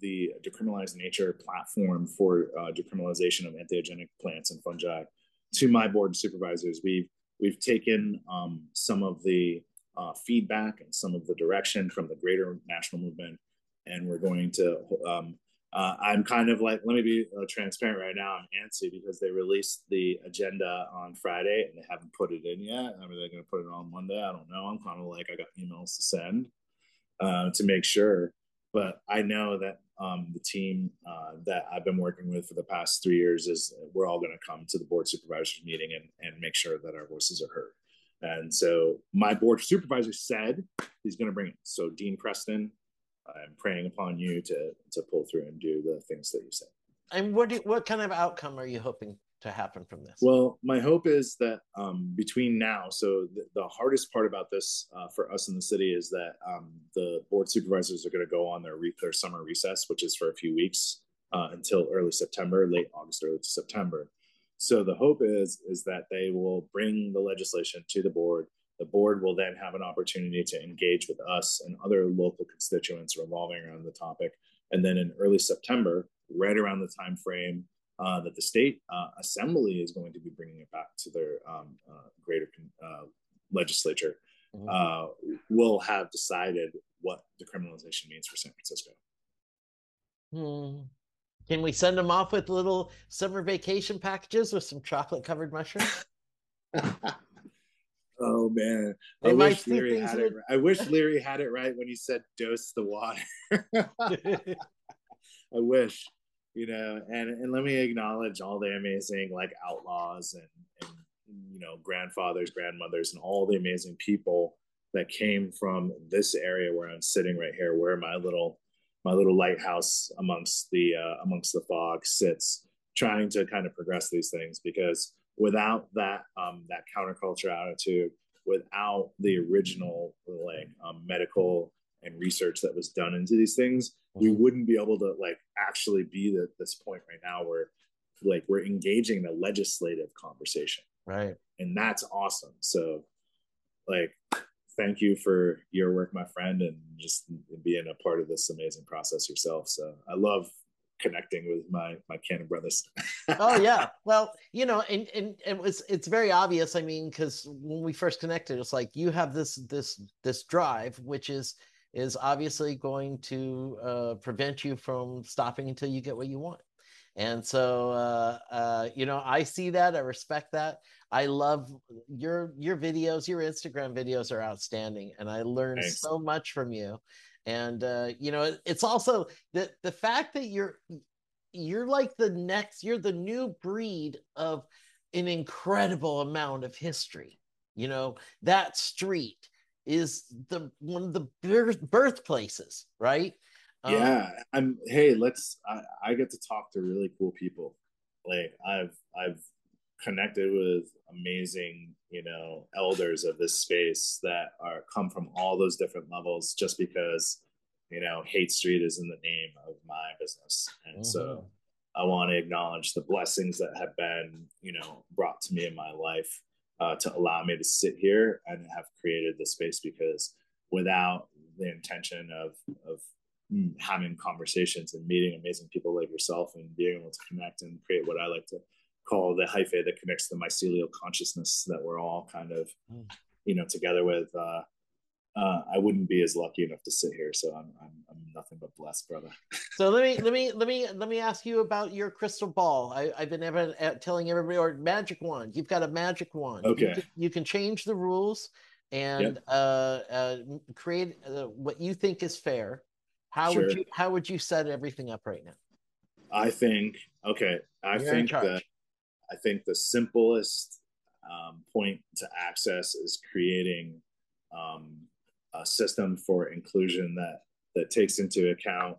the decriminalized nature platform for uh, decriminalization of entheogenic plants and fungi to my board of supervisors we've we've taken um, some of the uh, feedback and some of the direction from the greater national movement. And we're going to um, uh, i'm kind of like let me be uh, transparent right now. I'm antsy because they released the agenda on friday and they haven't put it in yet. I mean they're going to put it on monday? I don't know. I'm kind of like i got emails to send uh, to make sure. But i know that um, the team uh, that i've been working with for the past three years is we're all going to come to the board supervisors meeting and, and make sure that our voices are heard and so my board supervisor said he's going to bring it so dean preston I'm praying upon you to to pull through and do the things that you said. And what do, what kind of outcome are you hoping to happen from this? Well, my hope is that um, between now, so the, the hardest part about this uh, for us in the city is that um, the board supervisors are going to go on their re- their summer recess, which is for a few weeks uh, until early September, late August, early September. So the hope is is that they will bring the legislation to the board. The board will then have an opportunity to engage with us and other local constituents revolving around the topic. And then in early September, right around the time frame uh, that the state uh, assembly is going to be bringing it back to their um, uh, greater uh, legislature Mhm. uh, will have decided what decriminalization means for San Francisco. Hmm. Can we send them off with little summer vacation packages with some chocolate covered mushrooms? oh man, I might wish Leary had in it. Right. I wish Leary had it right when he said dose the water. I wish, you know, and and let me acknowledge all the amazing like outlaws and and you know grandfathers, grandmothers, and all the amazing people that came from this area where I'm sitting right here, where my little my little lighthouse amongst the uh, amongst the fog sits, trying to kind of progress these things because without that um, that counterculture attitude, without the original like um, medical and research that was done into these things, we wouldn't be able to like actually be at this point right now where like we're engaging in a legislative conversation, right. and that's awesome. So, like, thank you for your work, my friend, and just being a part of this amazing process yourself. So, I love connecting with my my canon brothers. oh yeah well you know and and it was it's very obvious i mean because when we first connected it's like you have this this this drive which is is obviously going to uh, prevent you from stopping until you get what you want and so uh, uh, you know i see that i respect that i love your your videos your instagram videos are outstanding and i learned Thanks. so much from you. And uh, you know it- it's also the the fact that you're you're like the next you're the new breed of an incredible amount of history. You know that street is the one of the birth, birthplaces right? Um, yeah i'm hey let's I, I get to talk to really cool people. Like i've i've connected with amazing you know elders of this space that are come from all those different levels just because you know Haight street is in the name of my business. And so i want to acknowledge the blessings that have been you know brought to me in my life uh, to allow me to sit here and have created this space because without the intention of of mm, having conversations and meeting amazing people like yourself and being able to connect and create what I like to call the hyphae that connects the mycelial consciousness that we're all kind of, Mm. you know, together with. Uh, uh, I wouldn't be as lucky enough to sit here, so I'm I'm, I'm nothing but blessed, brother. so let me let me let me let me ask you about your crystal ball I, i've been ever uh, telling everybody or magic wand you've got a magic wand You Okay. can, you can change the rules and uh, uh, create uh, what you think is fair how would you how would you set everything up right now I think okay. I You're think that I think the simplest um, point to access is creating um, a system for inclusion that that takes into account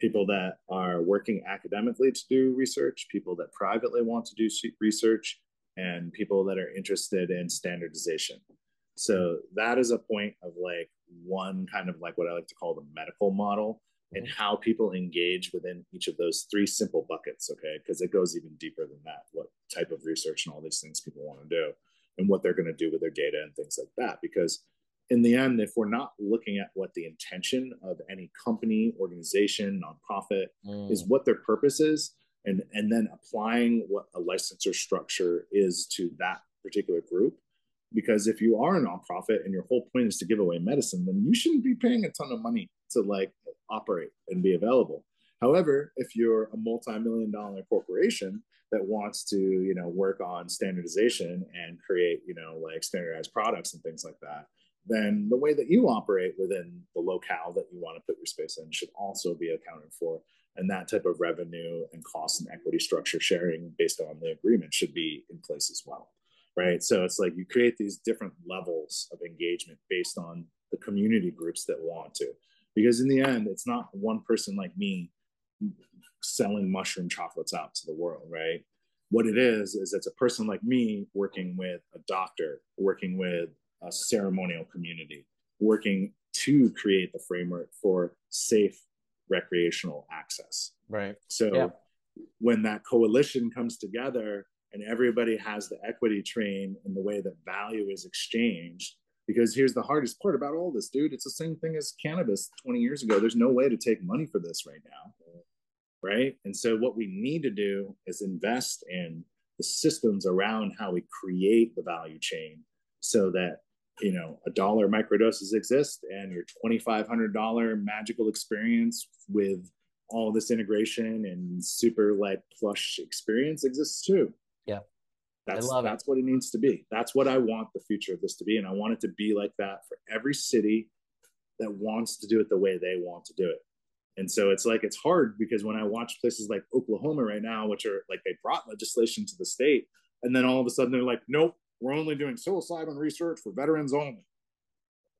people that are working academically to do research, people that privately want to do research, and people that are interested in standardization. So that is a point of like one kind of like what I like to call the medical model Mm-hmm. and how people engage within each of those three simple buckets, okay? Because it goes even deeper than that. What type of research and all these things people want to do, and what they're going to do with their data and things like that. Because in the end, if we're not looking at what the intention of any company, organization, nonprofit mm. is, what their purpose is, and and then applying what a licensor structure is to that particular group. Because if you are a nonprofit and your whole point is to give away medicine, then you shouldn't be paying a ton of money to like operate and be available. However, if you're a multi-million dollar corporation that wants to, you know, work on standardization and create, you know, like standardized products and things like that, then the way that you operate within the locale that you want to put your space in should also be accounted for. And that type of revenue and cost and equity structure sharing based on the agreement should be in place as well. Right. So it's like you create these different levels of engagement based on the community groups that want to. Because in the end, it's not one person like me selling mushroom chocolates out to the world, right? What it is, is it's a person like me working with a doctor, working with a ceremonial community, working to create the framework for safe recreational access. Right. So Yeah. when that coalition comes together and everybody has the equity train in the way that value is exchanged, because here's the hardest part about all this, dude. It's the same thing as cannabis 20 years ago. There's no way to take money for this right now. Right. And so what we need to do is invest in the systems around how we create the value chain so that you know, a dollar microdoses exist and your $2,500 magical experience with all this integration and super like plush experience exists too. Yeah. That's, love it. that's what it needs to be. That's what I want the future of this to be. And I want it to be like that for every city that wants to do it the way they want to do it. And so it's like it's hard because when I watch places like Oklahoma right now, which are like they brought legislation to the state, and then all of a sudden they're like, nope, we're only doing psilocybin research for veterans only,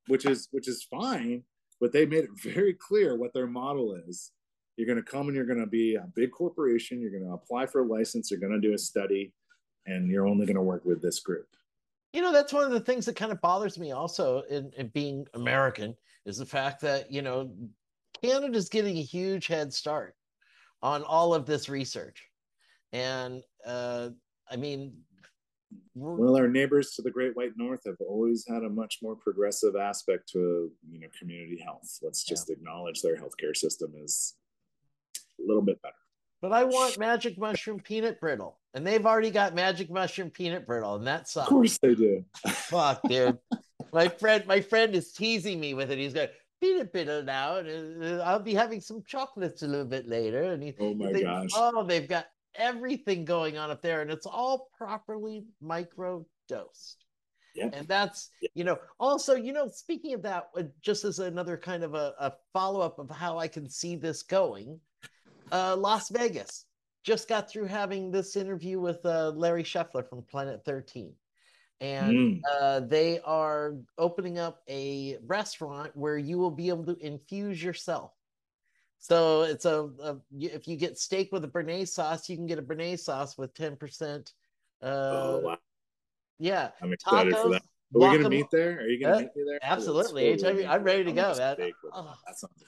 which is which is fine, but they made it very clear what their model is. You're going to come and you're going to be a big corporation. You're going to apply for a license. You're going to do a study, and you're only going to work with this group. You know, that's one of the things that kind of bothers me also in, in being American is the fact that, you know, Canada's getting a huge head start on all of this research. And uh, I mean, well, our neighbors to the Great White North have always had a much more progressive aspect to you know community health. Let's just yeah. acknowledge their healthcare system is a little bit better. But I want magic mushroom peanut brittle, and they've already got magic mushroom peanut brittle, and that sucks. Of course they do. Fuck, dude. my friend, my friend is teasing me with it. He's going peanut brittle now, and uh, I'll be having some chocolates a little bit later. And he, oh my they, gosh! Oh, they've got everything going on up there, and it's all properly micro dosed. Yeah. And that's, you know, also, you know, speaking of that, uh, just as another kind of a, a follow up of how I can see this going, uh, Las Vegas just got through having this interview with uh, Larry Scheffler from Planet 13. And Mm. uh, they are opening up a restaurant where you will be able to infuse yourself. So it's a, a if you get steak with a béarnaise sauce, you can get a béarnaise sauce with 10%. Uh, oh wow! Yeah, I'm excited for that. Are we gonna meet there? Are you gonna Uh, meet me there? absolutely. I'm ready to I'm go, gonna man. Oh. that. Sounds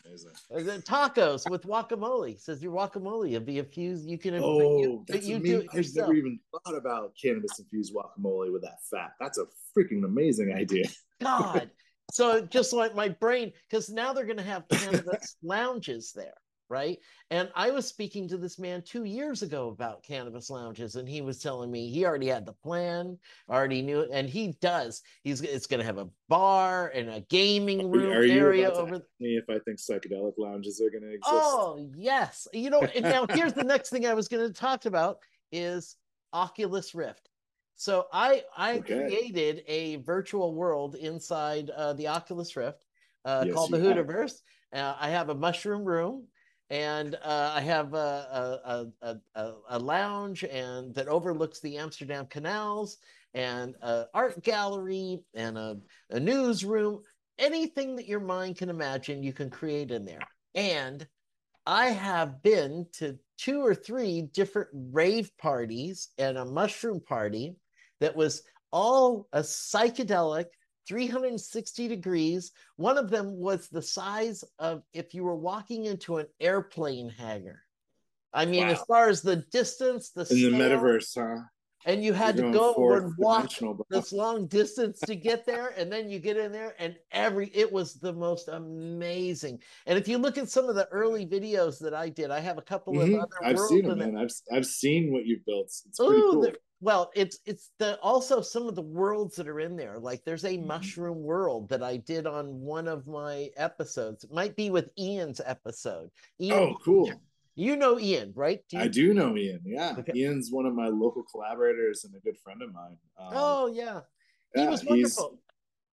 amazing. Tacos with guacamole. Says your guacamole will be infused. You can Oh, you, that's you amazing. I've yourself. never even thought about cannabis infused guacamole with that fat. That's a freaking amazing idea. God. So just like my brain, because now they're going to have cannabis lounges there, right? And I was speaking to this man two years ago about cannabis lounges, and he was telling me he already had the plan, already knew it, and he does. He's it's going to have a bar and a gaming room Are you area over. me if I think psychedelic lounges are going to exist? Oh yes, you know. And now here's the next thing I was going to talk about is Oculus Rift. So I I Okay. created a virtual world inside uh, the Oculus Rift uh, Yes, called the. Hooterverse. Uh, I have a mushroom room, and uh, I have a a, a, a lounge and that overlooks the Amsterdam canals, and a art gallery, and a, a newsroom. Anything that your mind can imagine, you can create in there. And I have been to two or three different rave parties and a mushroom party that was all a psychedelic 360 degrees. One of them was the size of if you were walking into an airplane hangar. I mean, as far as the distance, the In the metaverse, huh? And you had to go over and walk this long distance to get there and then you get in there and every it was the most amazing and if you look at some of the early videos that i did i have a couple Mhm. of other I've seen them, man. I've I've seen what you've built. It's pretty Ooh, cool. the- well it's it's the also some of the worlds that are in there like there's a Mhm. mushroom world that i did on one of my episodes it might be with ian's episode ian Oh, cool. You know ian right Do I do know Ian. Yeah, Okay. Ian's one of my local collaborators and a good friend of mine. Um, oh yeah he yeah, was wonderful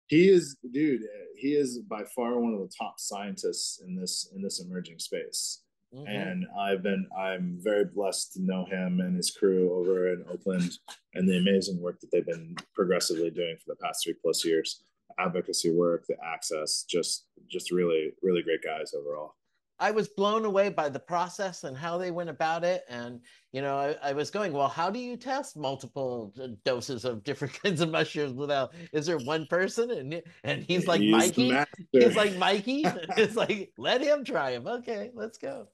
he is, dude. He is by far one of the top scientists in this in this emerging space. Mhm. and I've been I'm very blessed to know him and his crew over in Oakland and the amazing work that they've been progressively doing for the past three plus years. Advocacy work, the access, just just really really great guys overall. I was blown away by the process and how they went about it. And, you know, I, I was going, well, how do you test multiple doses of different kinds of mushrooms without, is there one person? And, and he's like, He's Mikey. He's like, Mikey. it's like, let him try him. Okay, let's go.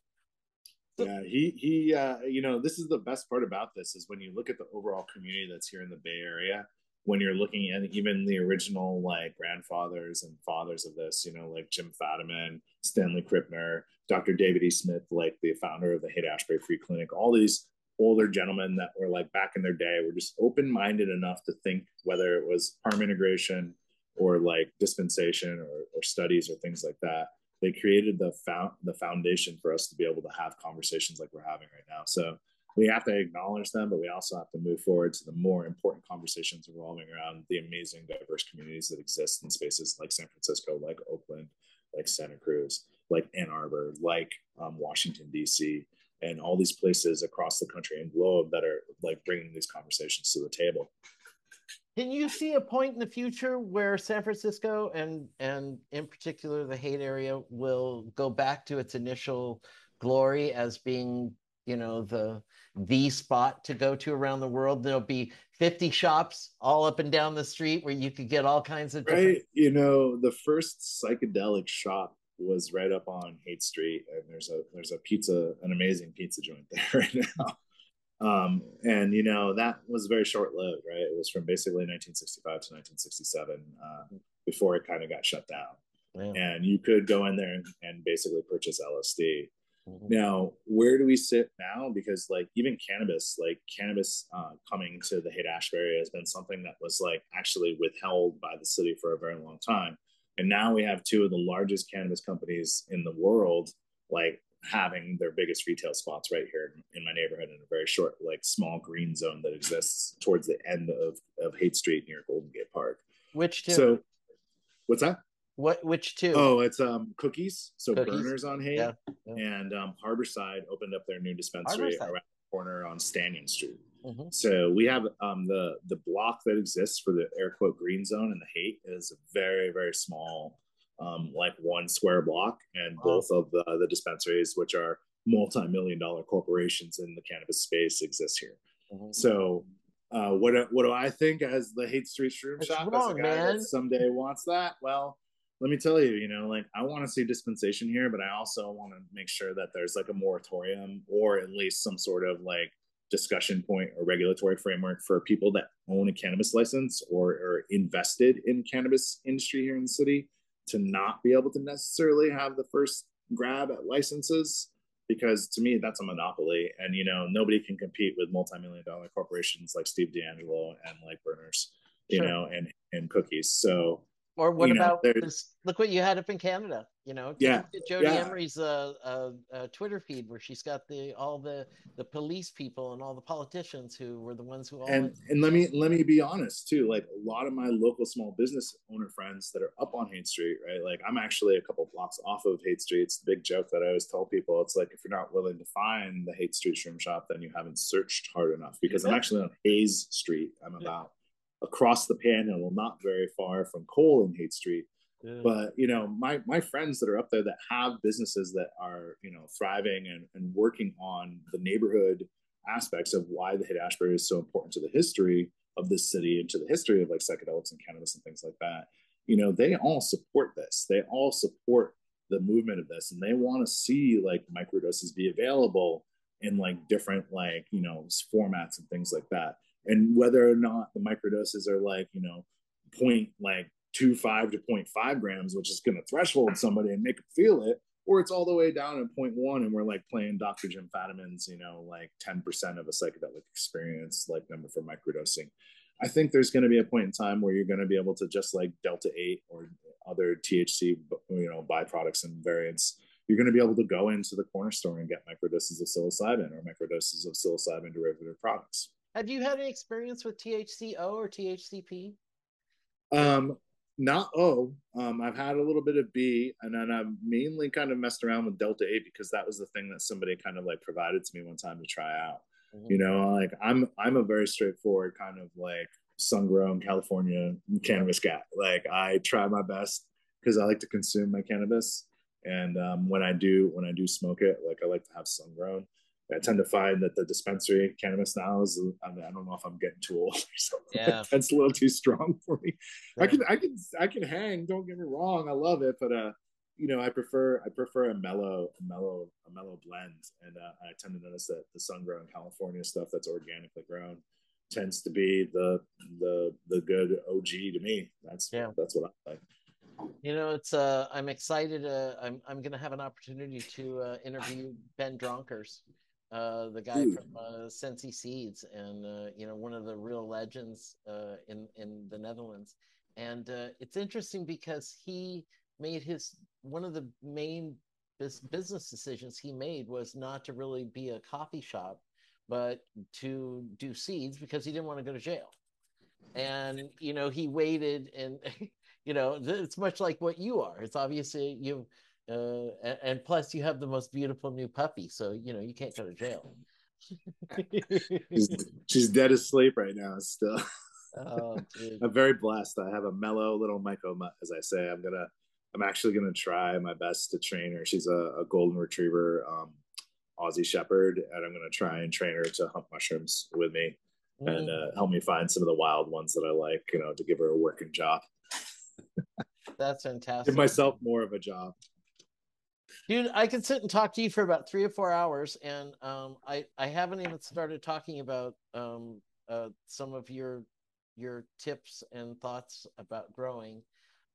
yeah he he uh you know this is the best part about this is when you look at the overall community that's here in the bay area when you're looking at even the original like grandfathers and fathers of this you know like jim fadiman stanley krippner dr david e. Smith like the founder of the haight ashbury free clinic all these older gentlemen that were like back in their day were just open-minded enough to think whether it was harm integration or like dispensation or, or studies or things like that. They created the found the foundation for us to be able to have conversations like we're having right now. So we have to acknowledge them but we also have to move forward to the more important conversations revolving around the amazing diverse communities that exist in spaces like san francisco like oakland like santa cruz like ann arbor like um, washington d.c and all these places across the country and globe that are like bringing these conversations to the table Can you see a point in the future where San Francisco and and in particular the Haight area will go back to its initial glory as being, you know, the the spot to go to around the world? There'll be 50 shops all up and down the street where you could get all kinds of different right you know the first psychedelic shop was right up on Haight Street, and there's a there's a pizza, an amazing pizza joint there right now. Um, and you know that was very short lived, right? It was from basically 1965 to 1967 uh, before it kind of got shut down. And you could go in there and, and basically purchase LSD. Mhm. Now, where do we sit now? Because like even cannabis, like cannabis uh, coming to the Haight Ashbury has been something that was like actually withheld by the city for a very long time. And now we have two of the largest cannabis companies in the world, like having their biggest retail spots right here in my neighborhood in a very short, like small green zone that exists towards the end of, of Haight Street near Golden Gate Park. Which two? So, what's that? what which two? Oh, it's um cookies. So Cookies. Berner's on Haight Yeah, yeah. and um, Harborside opened up their new dispensary around the corner on Stanyan Street. Mhm. So we have um, the the block that exists for the air quote green zone and the Haight is very very small, um, like one square block, and Wow. both of the the dispensaries, which are multi million dollar corporations in the cannabis space, exist here. Mhm. So. Uh, what do- what do I think as the Haight Street Shroom That's Shop as a guy man. that someday wants that? Well, let me tell you, you know, like I want to see dispensation here, but I also want to make sure that there's like a moratorium or at least some sort of like discussion point or regulatory framework for people that own a cannabis license or are invested in cannabis industry here in the city to not be able to necessarily have the first grab at licenses because to me that's a monopoly and you know nobody can compete with multi-million dollar corporations like Steve DeAngelo and like Berner's you Sure. know and and cookies so Or what know, about there- this? Look what you had up in Canada. You know, Yeah, Jodie yeah. Emery's uh, uh, uh, Twitter feed where she's got the all the the police people and all the politicians who were the ones who all and and let me let me be honest too like a lot of my local small business owner friends that are up on Haight Street right? Like I'm actually a couple blocks off of Haight Street. It's the big joke that I always tell people. It's like if you're not willing to find the Haight Street shroom shop then you haven't searched hard enough because I'm actually on Hayes Street. I'm about across the panhandle not very far from Cole and Haight Street But you know my my friends that are up there that have businesses that are you know thriving and, and working on the neighborhood aspects of why the Haight ashbury is so important to the history of this city and to the history of like psychedelics and cannabis and things like that you know they all support this. They all support the movement of this and they want to see like microdoses be available in like different like you know formats and things like that. And whether or not the microdoses are like you know point like two five to 0.5 grams, which is going to threshold somebody and make them feel it, or it's all the way down at 0.1 and we're like playing Dr. Jim Fadiman's, you know, like 10% of a psychedelic experience, like number for microdosing. I think there's going to be a point in time where you're going to be able to just like Delta 8 or other THC, you know, byproducts and variants. You're going to be able to go into the corner store and get microdoses of psilocybin or microdoses of psilocybin derivative products. Have you had any experience with THCO or THCP? Um, not O. Um, I've had a little bit of B, and then I've mainly kind of messed around with Delta Eight because that was the thing that somebody kind of like provided to me one time to try out. Mhm. You know, like I'm I'm a very straightforward kind of like sun grown California cannabis guy. Like I try my best because I like to consume my cannabis, and um, when I do when I do smoke it, like I like to have sun grown. I tend to find that the dispensary cannabis now is I, mean, I don't know if I'm getting too old or something. Yeah. That's a little too strong for me. I can I can I can hang. Don't get me wrong. I love it, but uh, you know, I prefer I prefer a mellow a mellow a mellow blend, and uh, I tend to notice that the sun grown California stuff that's organically grown tends to be the the the good OG to me. That's Yeah. that's what I like. You know, it's uh, I'm excited. Uh, I'm I'm gonna have an opportunity to uh, interview Ben Dronkers, uh, the guy Ooh. from uh, Sensi Seeds, and uh, you know, one of the real legends uh, in in the Netherlands. and uh, it's interesting because he made his one of the main bus- business decisions he made was not to really be a coffee shop, but to do seeds because he didn't want to go to jail. And you know, he waited, and you know, it's much like what you are. It's obviously you, uh, a- and plus you have the most beautiful new puppy, so you know you can't go to jail. She's, she's dead asleep right now. Still, oh. I'm very blessed. I have a mellow little mutt, as I say. I'm gonna, I'm actually gonna try my best to train her. She's a, a golden retriever, um, Aussie Shepherd, and I'm gonna try and train her to hunt mushrooms with me and uh, help me find some of the wild ones that I like. You know, to give her a working job, That's fantastic. give myself more of a job. Dude, I could sit and talk to you for about three or four hours, and um, I I haven't even started talking about um, uh, some of your your tips and thoughts about growing,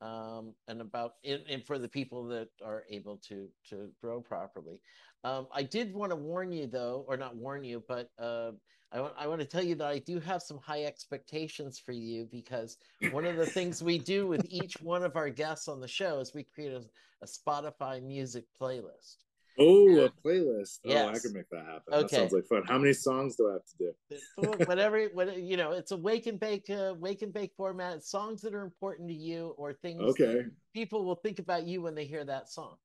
um, and about and, and for the people that are able to to grow properly. Um, I did want to warn you though, or not warn you, but uh, I want I want to tell you that I do have some high expectations for you because one of the things we do with each one of our guests on the show is we create a, a Spotify music playlist. Oh, a playlist. Oh, I can make that happen. That Okay. sounds like fun. How many songs do I have to do? whatever, what you know, it's a wake and bake, uh, wake and bake format. Songs that are important to you, or things Okay. that people will think about you when they hear that song.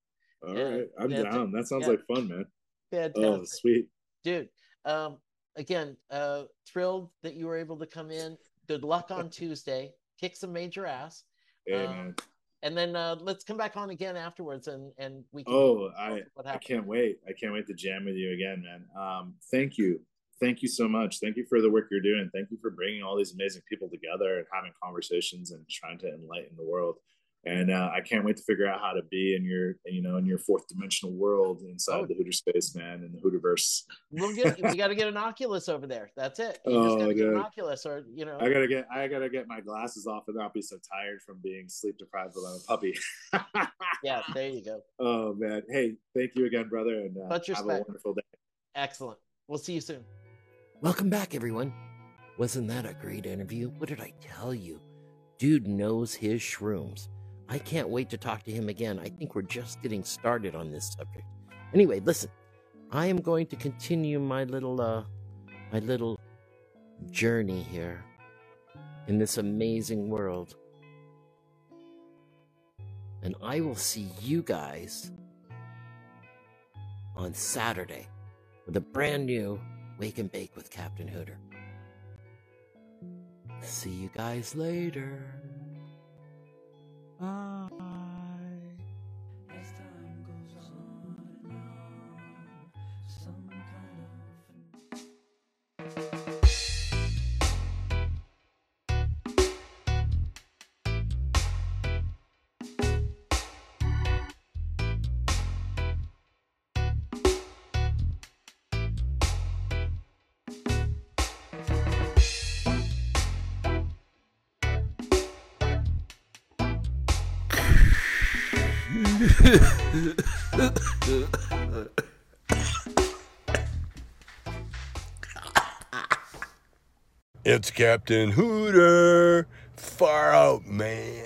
All Yeah, right, I'm yeah, down. That sounds yeah. like fun, man. Fantastic. Oh, sweet. dude um again uh thrilled that you were able to come in good luck on tuesday kick some major ass Hey, Um. And then uh let's come back on again afterwards and and we can Oh, I I can't wait. I can't wait to jam with you again, man. Um, thank you, thank you so much. Thank you for the work you're doing. Thank you for bringing all these amazing people together and having conversations and trying to enlighten the world. And uh, I can't wait to figure out how to be in your, you know, in your fourth dimensional world inside Oh. the Hooter space, man, in the Hooterverse. we'll get we got to get an oculus over there. That's it. You just Oh, gotta get an oculus or you know. I gotta get, I gotta get my glasses off and not be so tired from being sleep deprived while I'm a puppy. yeah there you go. Oh man, hey, thank you again, brother, and uh, Much have a wonderful day. excellent. We'll see you soon. Welcome back everyone. Wasn't that a great interview? What did i tell you? Dude knows his shrooms i can't wait to talk to him again. I think we're just getting started on this subject. Anyway listen i am going to continue my little uh my little journey here in this amazing world. And i will see you guys on saturday with a brand new wake and bake with captain hooter. See you guys later. Bye. It's Captain Hooter. Far out, man.